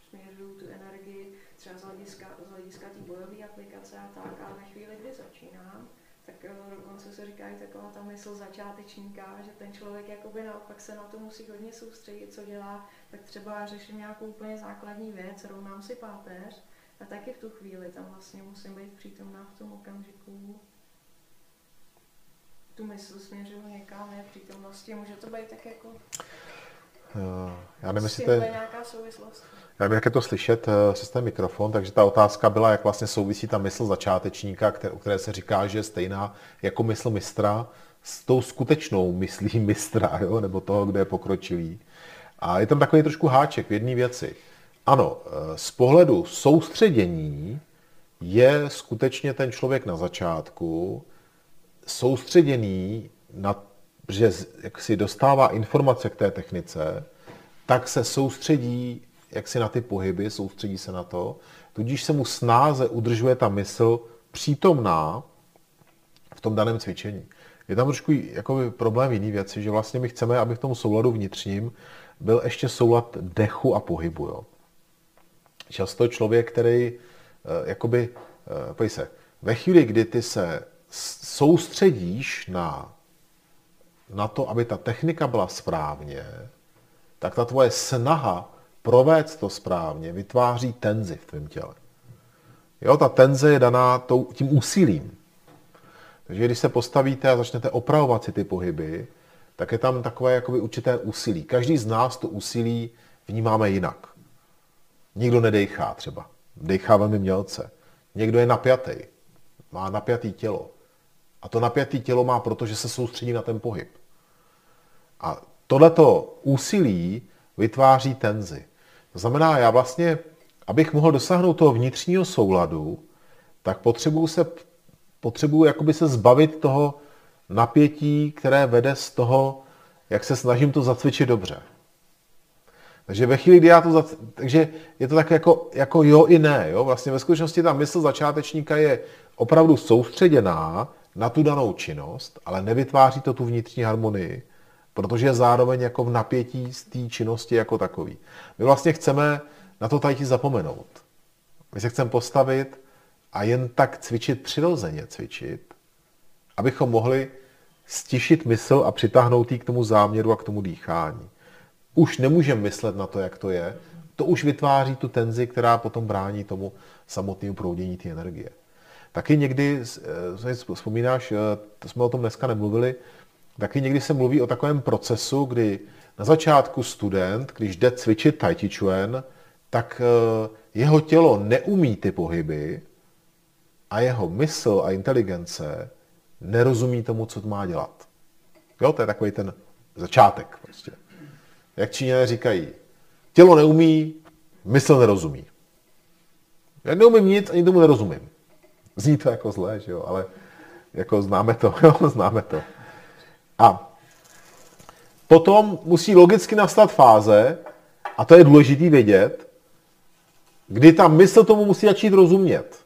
směřuju tu energii, třeba z hlediska, z hlediska té bojové aplikace a tak, ale ve chvíli, kdy začínám, tak dokonce se říká i taková ta mysl začátečníka, že ten člověk jakoby naopak se na to musí hodně soustředit, co dělá, tak třeba řeším nějakou úplně základní věc, rovnám si páteř a taky v tu chvíli tam vlastně musím být přítomná v tom okamžiku. Tu mysl směřuju někam, ne přítomnosti, může to být tak jako... Já nevím, jestli to je... nějaká souvislost. Já je to slyšet eh, přes ten mikrofon, takže ta otázka byla, jak vlastně souvisí ta mysl začátečníka, o které se říká, že je stejná jako mysl mistra, s tou skutečnou myslí mistra, jo? nebo toho, kde je pokročilý. A je tam takový trošku háček v jedné věci. Ano, eh, z pohledu soustředění je skutečně ten člověk na začátku soustředěný na, že jak si dostává informace k té technice, tak se soustředí jak si na ty pohyby, soustředí se na to, tudíž se mu snáze udržuje ta mysl přítomná v tom daném cvičení. Je tam trošku jakoby problém jiný věci, že vlastně my chceme, aby v tom souladu vnitřním byl ještě soulad dechu a pohybu. Jo. Často člověk, který eh, jakoby, eh, pojď se, ve chvíli, kdy ty se soustředíš na, na to, aby ta technika byla správně, tak ta tvoje snaha provést to správně vytváří tenzi v tvém těle. Jo, ta tenze je daná tím úsilím. Takže když se postavíte a začnete opravovat si ty pohyby, tak je tam takové jakoby určité úsilí. Každý z nás to úsilí vnímáme jinak. Někdo nedejchá třeba. Dejchá velmi mělce. Někdo je napjatý. Má napjatý tělo. A to napjatý tělo má proto, že se soustředí na ten pohyb. A tohleto úsilí vytváří tenzi. To znamená, já vlastně, abych mohl dosáhnout toho vnitřního souladu, tak potřebuju se, potřebuju jakoby se zbavit toho napětí, které vede z toho, jak se snažím to zacvičit dobře. Takže ve chvíli, kdy já to... Zac... Takže je to tak jako, jako jo i ne. Jo? Vlastně ve skutečnosti ta mysl začátečníka je opravdu soustředěná na tu danou činnost, ale nevytváří to tu vnitřní harmonii protože je zároveň jako v napětí z té činnosti jako takový. My vlastně chceme na to tady zapomenout. my se chceme postavit a jen tak cvičit, přirozeně cvičit, abychom mohli stišit mysl a přitáhnout ji k tomu záměru a k tomu dýchání. Už nemůžeme myslet na to, jak to je. To už vytváří tu tenzi, která potom brání tomu samotnému proudění té energie. Taky někdy, eh, vzpomínáš, eh, to jsme o tom dneska nemluvili, taky někdy se mluví o takovém procesu, kdy na začátku student, když jde cvičit Tai Chi Chuan, tak eh, jeho tělo neumí ty pohyby a jeho mysl a inteligence nerozumí tomu, co má dělat. Jo, to je takový ten začátek. Prostě. Jak Číňané říkají, tělo neumí, mysl nerozumí. Já neumím nic, ani tomu nerozumím. Zní to jako zlé, že jo, ale jako známe to, jo, známe to. A potom musí logicky nastat fáze, a to je důležitý vědět, kdy ta mysl tomu musí začít rozumět.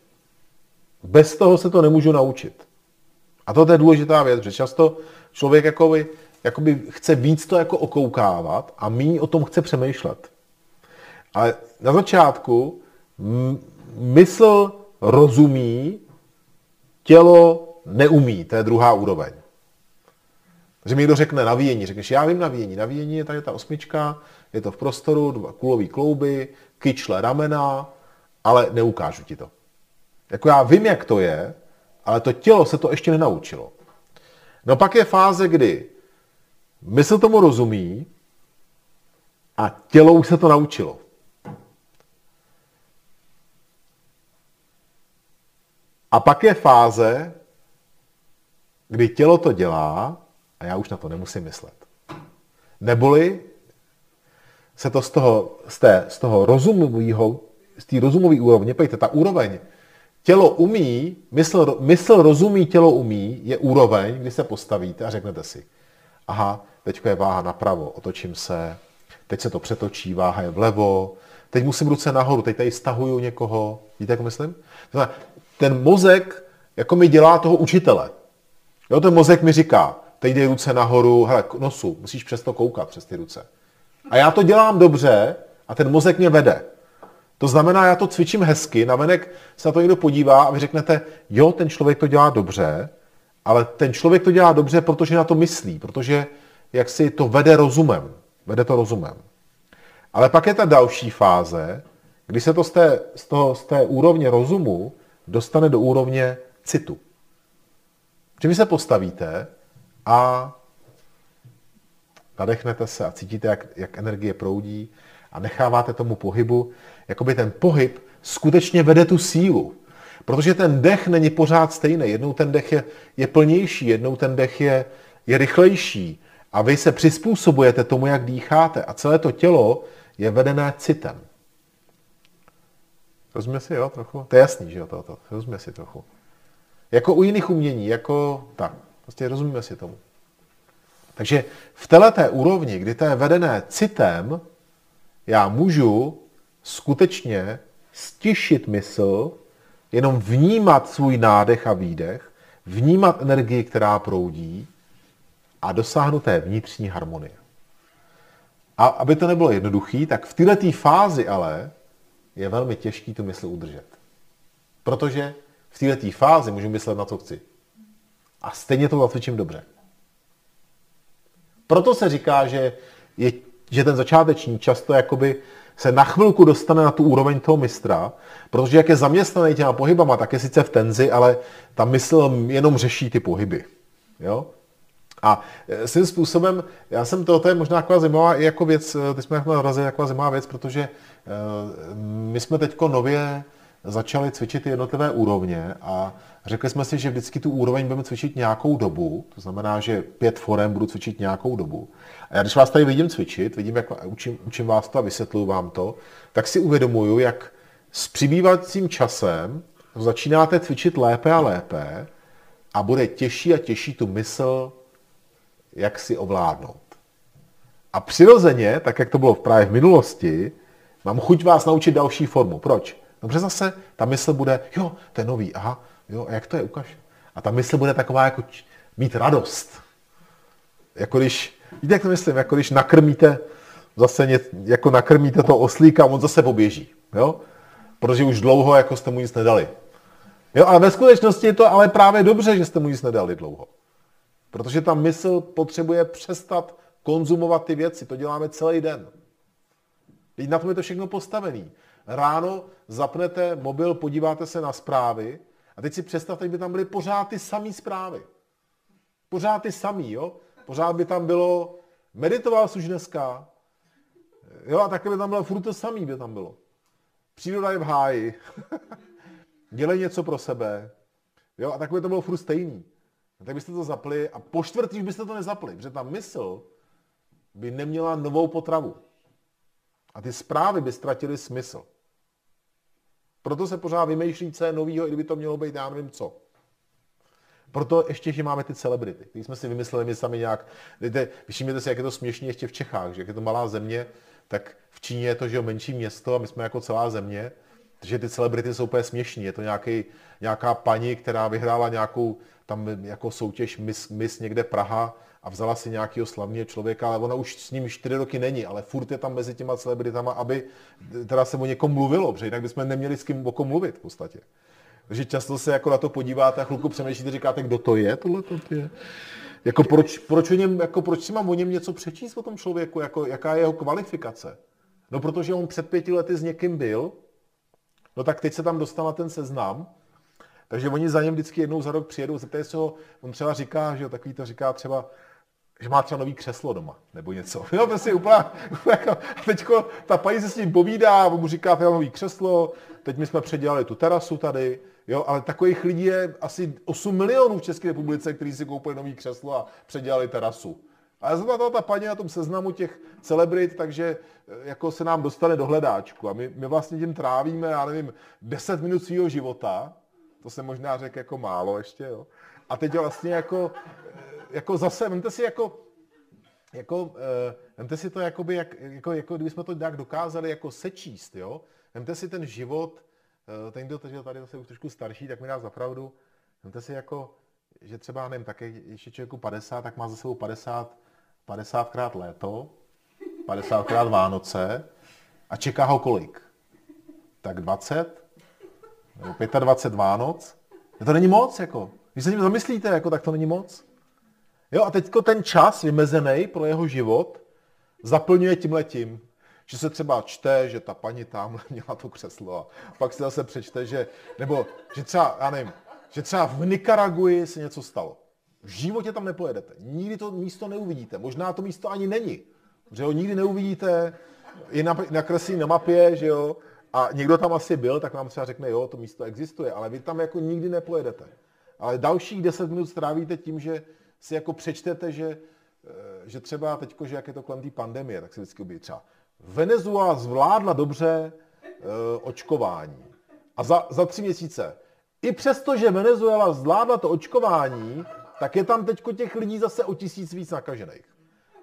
Bez toho se to nemůžu naučit. A to je důležitá věc, že často člověk jakoby, jakoby chce víc to jako okoukávat a méně o tom chce přemýšlet. Ale na začátku mysl rozumí, tělo neumí, to je druhá úroveň. Takže mi někdo řekne navíjení, řekneš, já vím navíjení. Navíjení je tady ta osmička, je to v prostoru, dva kulový klouby, kyčle ramena, ale neukážu ti to. Jako já vím, jak to je, ale to tělo se to ještě nenaučilo. No pak je fáze, kdy mysl tomu rozumí a tělo už se to naučilo. A pak je fáze, kdy tělo to dělá a já už na to nemusím myslet. Neboli se to z toho, z té, z toho rozumového, z té rozumové úrovně, pojďte, ta úroveň, tělo umí, mysl, mysl rozumí, tělo umí, je úroveň, kdy se postavíte a řeknete si, aha, teď je váha napravo, otočím se, teď se to přetočí, váha je vlevo, teď musím ruce nahoru, teď tady stahuju někoho, víte, jak myslím? Ten mozek jako mi dělá toho učitele. Jo, ten mozek mi říká, teď dej ruce nahoru, hele, k nosu, musíš přesto koukat přes ty ruce. A já to dělám dobře a ten mozek mě vede. To znamená, já to cvičím hezky, navenek se na to někdo podívá a vy řeknete, jo, ten člověk to dělá dobře, ale ten člověk to dělá dobře, protože na to myslí, protože jak si to vede rozumem. Vede to rozumem. Ale pak je ta další fáze, kdy se to z té, z toho, z té úrovně rozumu dostane do úrovně citu. Vy se postavíte a nadechnete se a cítíte, jak, jak energie proudí a necháváte tomu pohybu, jakoby ten pohyb skutečně vede tu sílu. Protože ten dech není pořád stejný. Jednou ten dech je, je plnější, jednou ten dech je, je rychlejší. A vy se přizpůsobujete tomu, jak dýcháte. A celé to tělo je vedené citem. Rozumíme si, jo, trochu? To je jasný, že jo, toto. Rozumíme si trochu. Jako u jiných umění, jako tak. Prostě rozumíme si tomu. Takže v této úrovni, kdy to je vedené citem, já můžu skutečně stišit mysl, jenom vnímat svůj nádech a výdech, vnímat energii, která proudí a dosáhnout té vnitřní harmonie. A aby to nebylo jednoduché, tak v této fázi ale je velmi těžký tu mysl udržet. Protože v této fázi můžu myslet na co chci. A stejně to zacvičím dobře. Proto se říká, že, je, že ten začáteční často jakoby se na chvilku dostane na tu úroveň toho mistra, protože jak je zaměstnaný těma pohybama, tak je sice v tenzi, ale ta mysl jenom řeší ty pohyby. Jo? A e, svým způsobem, já jsem to, to je možná taková zajímavá i jako věc, e, teď jsme narazili taková zajímavá věc, protože e, my jsme teďko nově začali cvičit jednotlivé úrovně a řekli jsme si, že vždycky tu úroveň budeme cvičit nějakou dobu, to znamená, že pět forem budu cvičit nějakou dobu. A já když vás tady vidím cvičit, vidím, jak učím, učím vás to a vysvětluju vám to, tak si uvědomuju, jak s přibývajícím časem začínáte cvičit lépe a lépe a bude těžší a těžší tu mysl, jak si ovládnout. A přirozeně, tak jak to bylo právě v minulosti, mám chuť vás naučit další formu. Proč? Dobře zase ta mysl bude, jo, to je nový, aha, jo, a jak to je, ukaž. A ta mysl bude taková jako mít radost. Jako když, víte, jak to myslím, jako když nakrmíte zase ně, jako nakrmíte to oslíka a on zase poběží. Jo? Protože už dlouho jako jste mu nic nedali. Jo, ale ve skutečnosti je to ale právě dobře, že jste mu nic nedali dlouho. Protože ta mysl potřebuje přestat konzumovat ty věci. To děláme celý den. Teď na tom je to všechno postavený. Ráno zapnete mobil, podíváte se na zprávy a teď si představte, by tam byly pořád ty samé zprávy. Pořád ty samý, jo? Pořád by tam bylo, meditoval jsi už dneska, jo, a také by tam bylo furt to samý by tam bylo. Příroda je v háji, dělej něco pro sebe, jo, a tak by to bylo furt stejný. A tak byste to zapli a po čtvrtý byste to nezapli, protože ta mysl by neměla novou potravu. A ty zprávy by ztratily smysl. Proto se pořád vymýšlí, co je novýho, i kdyby to mělo být, já nevím co. Proto ještě, že máme ty celebrity, které jsme si vymysleli my sami nějak. Všimněte si, jak je to směšně ještě v Čechách, že jak je to malá země, tak v Číně je to, že jo, menší město a my jsme jako celá země, takže ty celebrity jsou úplně směšní. Je to nějaký, nějaká paní, která vyhrála nějakou tam jako soutěž Miss, Miss někde Praha a vzala si nějakého slavného člověka, ale ona už s ním čtyři roky není, ale furt je tam mezi těma celebritama, aby teda se o někom mluvilo, protože jinak bychom neměli s kým o kom mluvit v podstatě. Takže často se jako na to podíváte a chvilku přemýšlíte, říkáte, kdo to je, tohle to je. Jako proč, proč, o něm, jako proč si mám o něm něco přečíst o tom člověku, jako, jaká je jeho kvalifikace? No protože on před pěti lety s někým byl, no tak teď se tam dostal na ten seznam, takže oni za něm vždycky jednou za rok přijedou, zeptají se ho, on třeba říká, že jo, takový to říká třeba, že má třeba nový křeslo doma, nebo něco. Jo, prostě úplně, jako, a teďko ta paní se s ním povídá, mu říká, že nový křeslo, teď my jsme předělali tu terasu tady, jo, ale takových lidí je asi 8 milionů v České republice, kteří si koupili nový křeslo a předělali terasu. A zrovna ta, ta paní na tom seznamu těch celebrit, takže eh, jako se nám dostane do hledáčku. A my, my vlastně tím trávíme, já nevím, 10 minut svého života, to se možná řekl jako málo ještě, jo. A teď vlastně jako, jako zase, vemte si jako, jako, uh, vemte si to jakoby, jak, jako, jako kdybychom to nějak dokázali jako sečíst, jo. Vemte si ten život, uh, ten, kdo tady zase už trošku starší, tak mi dá zapravdu, vemte si jako, že třeba, nevím, tak ještě člověku 50, tak má za sebou 50, 50 krát léto, 50 krát Vánoce a čeká ho kolik? Tak 20? nebo 25 Vánoc, to není moc, jako. Když se tím zamyslíte, jako, tak to není moc. Jo, a teďko ten čas vymezený pro jeho život zaplňuje tím letím, že se třeba čte, že ta paní tamhle měla to křeslo a pak se zase přečte, že, nebo že třeba, já nevím, že třeba v Nikaraguji se něco stalo. V životě tam nepojedete. Nikdy to místo neuvidíte. Možná to místo ani není. Že ho nikdy neuvidíte. Je nakreslí na mapě, že jo, a někdo tam asi byl, tak vám třeba řekne, jo, to místo existuje, ale vy tam jako nikdy nepojedete. Ale dalších 10 minut strávíte tím, že si jako přečtete, že, eh, že třeba teď, že jak je to kolem té pandemie, tak si vždycky objeví třeba Venezuela zvládla dobře uh, očkování. A za, za tři měsíce. I přesto, že Venezuela zvládla to očkování, tak je tam teď těch lidí zase o tisíc víc nakažených.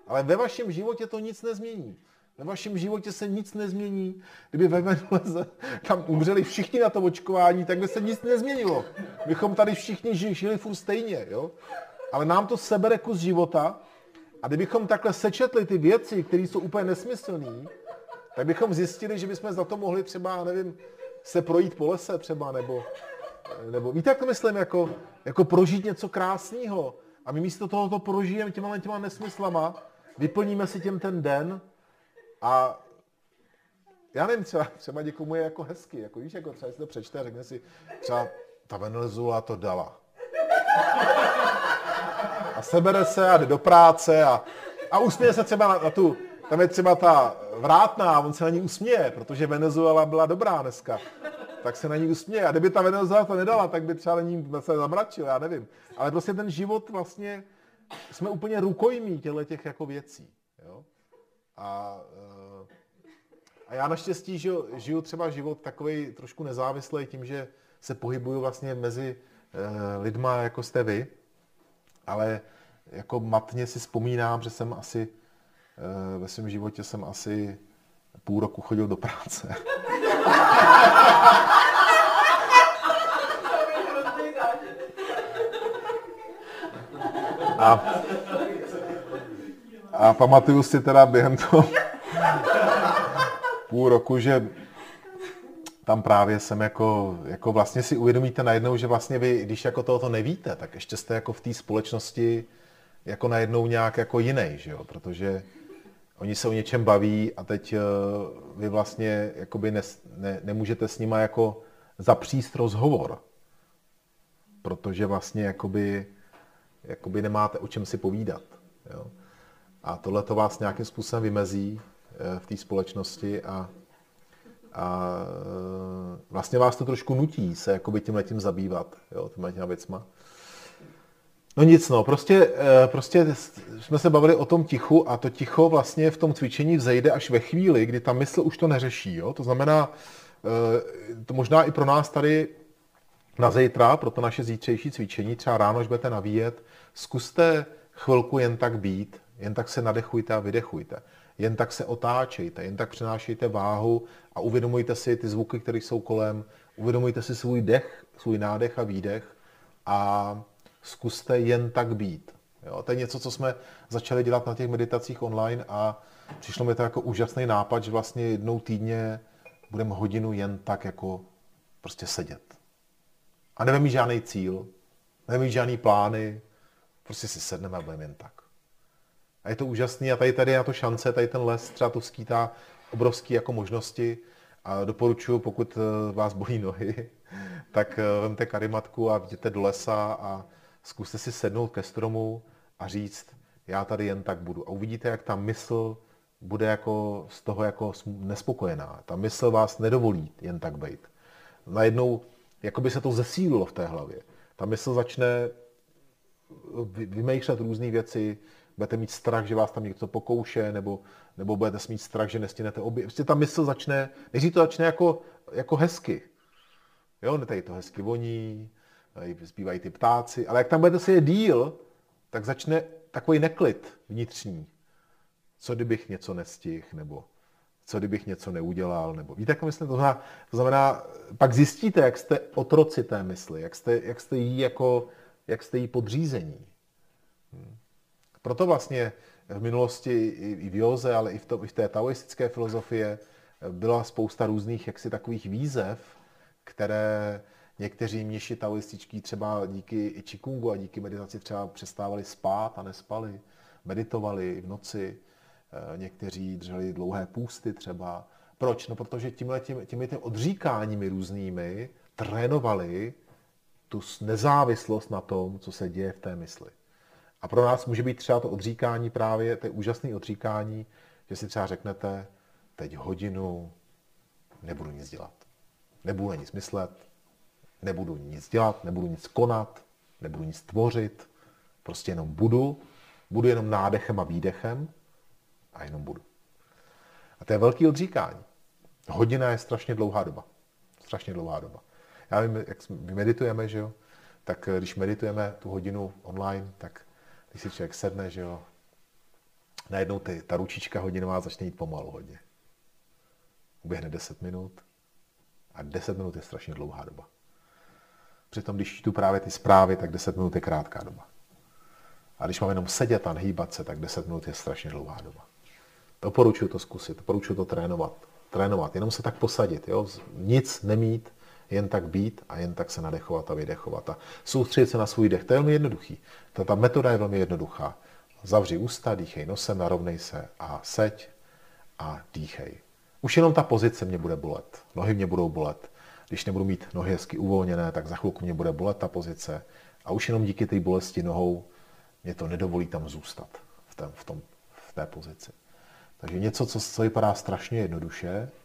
Ale ve vašem životě to nic nezmění. Ve vašem životě se nic nezmění. Kdyby ve Venezuele tam umřeli všichni na to očkování, tak by se nic nezměnilo. Bychom tady všichni žili furt stejně. Jo? Ale nám to sebere kus života a kdybychom takhle sečetli ty věci, které jsou úplně nesmyslné, tak bychom zjistili, že bychom za to mohli třeba, nevím, se projít po lese třeba, nebo, nebo víte, jak to myslím, jako, jako prožít něco krásného. A my místo toho to prožijeme těma, těma nesmyslama, vyplníme si těm ten den a já nevím, třeba, třeba někomu je jako hezky, jako víš, jako třeba si to přečte a řekne si, třeba ta Venezuela to dala. Sebere se a jde do práce a, a usměje se třeba na, na tu, tam je třeba ta vrátná a on se na ní usměje, protože Venezuela byla dobrá dneska. Tak se na ní usměje. A kdyby ta Venezuela to nedala, tak by třeba na ní se zamračil, já nevím. Ale prostě ten život vlastně, jsme úplně rukojmí těle těch jako věcí. Jo? A, eh, a já naštěstí žiju, žiju třeba život takový trošku nezávislý tím, že se pohybuju vlastně mezi eh, lidma, jako jste vy, ale jako matně si vzpomínám, že jsem asi eh, ve svém životě jsem asi půl roku chodil do práce. A a pamatuju si teda během toho půl roku, že tam právě jsem jako, jako vlastně si uvědomíte najednou, že vlastně vy, když jako tohoto nevíte, tak ještě jste jako v té společnosti jako najednou nějak jako jiný, že jo? protože oni se o něčem baví a teď uh, vy vlastně jakoby ne, ne, nemůžete s nima jako zapříst rozhovor, protože vlastně jakoby, jakoby nemáte o čem si povídat. Jo? A tohle to vás nějakým způsobem vymezí uh, v té společnosti a, a uh, vlastně vás to trošku nutí se jakoby tím letím zabývat, jo, těma věcma. No nic, no, prostě, eh, prostě jsme se bavili o tom tichu a to ticho vlastně v tom cvičení vzejde až ve chvíli, kdy ta mysl už to neřeší. Jo? To znamená, eh, to možná i pro nás tady na zítra, pro to naše zítřejší cvičení, třeba ráno, až budete navíjet, zkuste chvilku jen tak být, jen tak se nadechujte a vydechujte. Jen tak se otáčejte, jen tak přenášejte váhu a uvědomujte si ty zvuky, které jsou kolem, uvědomujte si svůj dech, svůj nádech a výdech a zkuste jen tak být. Jo, to je něco, co jsme začali dělat na těch meditacích online a přišlo mi to jako úžasný nápad, že vlastně jednou týdně budeme hodinu jen tak jako prostě sedět. A mít žádný cíl, mít žádný plány, prostě si sedneme a budeme jen tak. A je to úžasný a tady, tady je na to šance, tady ten les třeba to skýtá obrovské jako možnosti a doporučuji, pokud eh, vás bolí nohy, tak eh, vemte karimatku a jděte do lesa a zkuste si sednout ke stromu a říct, já tady jen tak budu. A uvidíte, jak ta mysl bude jako z toho jako nespokojená. Ta mysl vás nedovolí jen tak být. Najednou, jako by se to zesílilo v té hlavě. Ta mysl začne vymýšlet různé věci, budete mít strach, že vás tam někdo pokouše, nebo, nebo budete mít strach, že nestěnete obě. Prostě ta mysl začne, než to začne jako, jako hezky. Jo, tady to hezky voní, zpívají ty ptáci, ale jak tam budete je díl, tak začne takový neklid vnitřní. Co kdybych něco nestihl, nebo co kdybych něco neudělal, nebo víte, jak myslím, to znamená, to znamená, pak zjistíte, jak jste otroci té mysli, jak jste, jak jste jí jako, jak jste jí podřízení. Hmm. Proto vlastně v minulosti i v Joze, ale i v, to, i v té taoistické filozofie byla spousta různých jaksi takových výzev, které Někteří mniši taoističtí třeba díky čikungu a díky meditaci třeba přestávali spát a nespali, meditovali v noci, eh, někteří drželi dlouhé půsty třeba. Proč? No protože tímhle, tím, těmi těmi odříkáními různými trénovali tu nezávislost na tom, co se děje v té mysli. A pro nás může být třeba to odříkání právě, to je úžasné odříkání, že si třeba řeknete, teď hodinu nebudu nic dělat. Nebudu nic myslet, nebudu nic dělat, nebudu nic konat, nebudu nic tvořit, prostě jenom budu, budu jenom nádechem a výdechem a jenom budu. A to je velký odříkání. Hodina je strašně dlouhá doba. Strašně dlouhá doba. Já vím, jak my meditujeme, že jo, tak eh, když meditujeme tu hodinu online, tak když si člověk sedne, že jo, najednou ty, ta ručička hodinová začne jít pomalu hodně. Uběhne 10 minut a 10 minut je strašně dlouhá doba. Přitom, když čtu právě ty zprávy, tak 10 minut je krátká doba. A když mám jenom sedět a hýbat se, tak 10 minut je strašně dlouhá doba. Doporučuji to zkusit, doporučuji to trénovat. Trénovat, jenom se tak posadit, jo? nic nemít, jen tak být a jen tak se nadechovat a vydechovat. A soustředit se na svůj dech. To je velmi jednoduchý. Ta, ta metoda je velmi jednoduchá. Zavři ústa, dýchej nosem, narovnej se a seď a dýchej. Už jenom ta pozice mě bude bolet. Nohy mě budou bolet. Když nebudu mít nohy hezky uvolněné, tak za chvilku mě bude bolet ta pozice. A už jenom díky té bolesti nohou mě to nedovolí tam zůstat v, té, v, tom, v té pozici. Takže něco, co, co vypadá strašně jednoduše,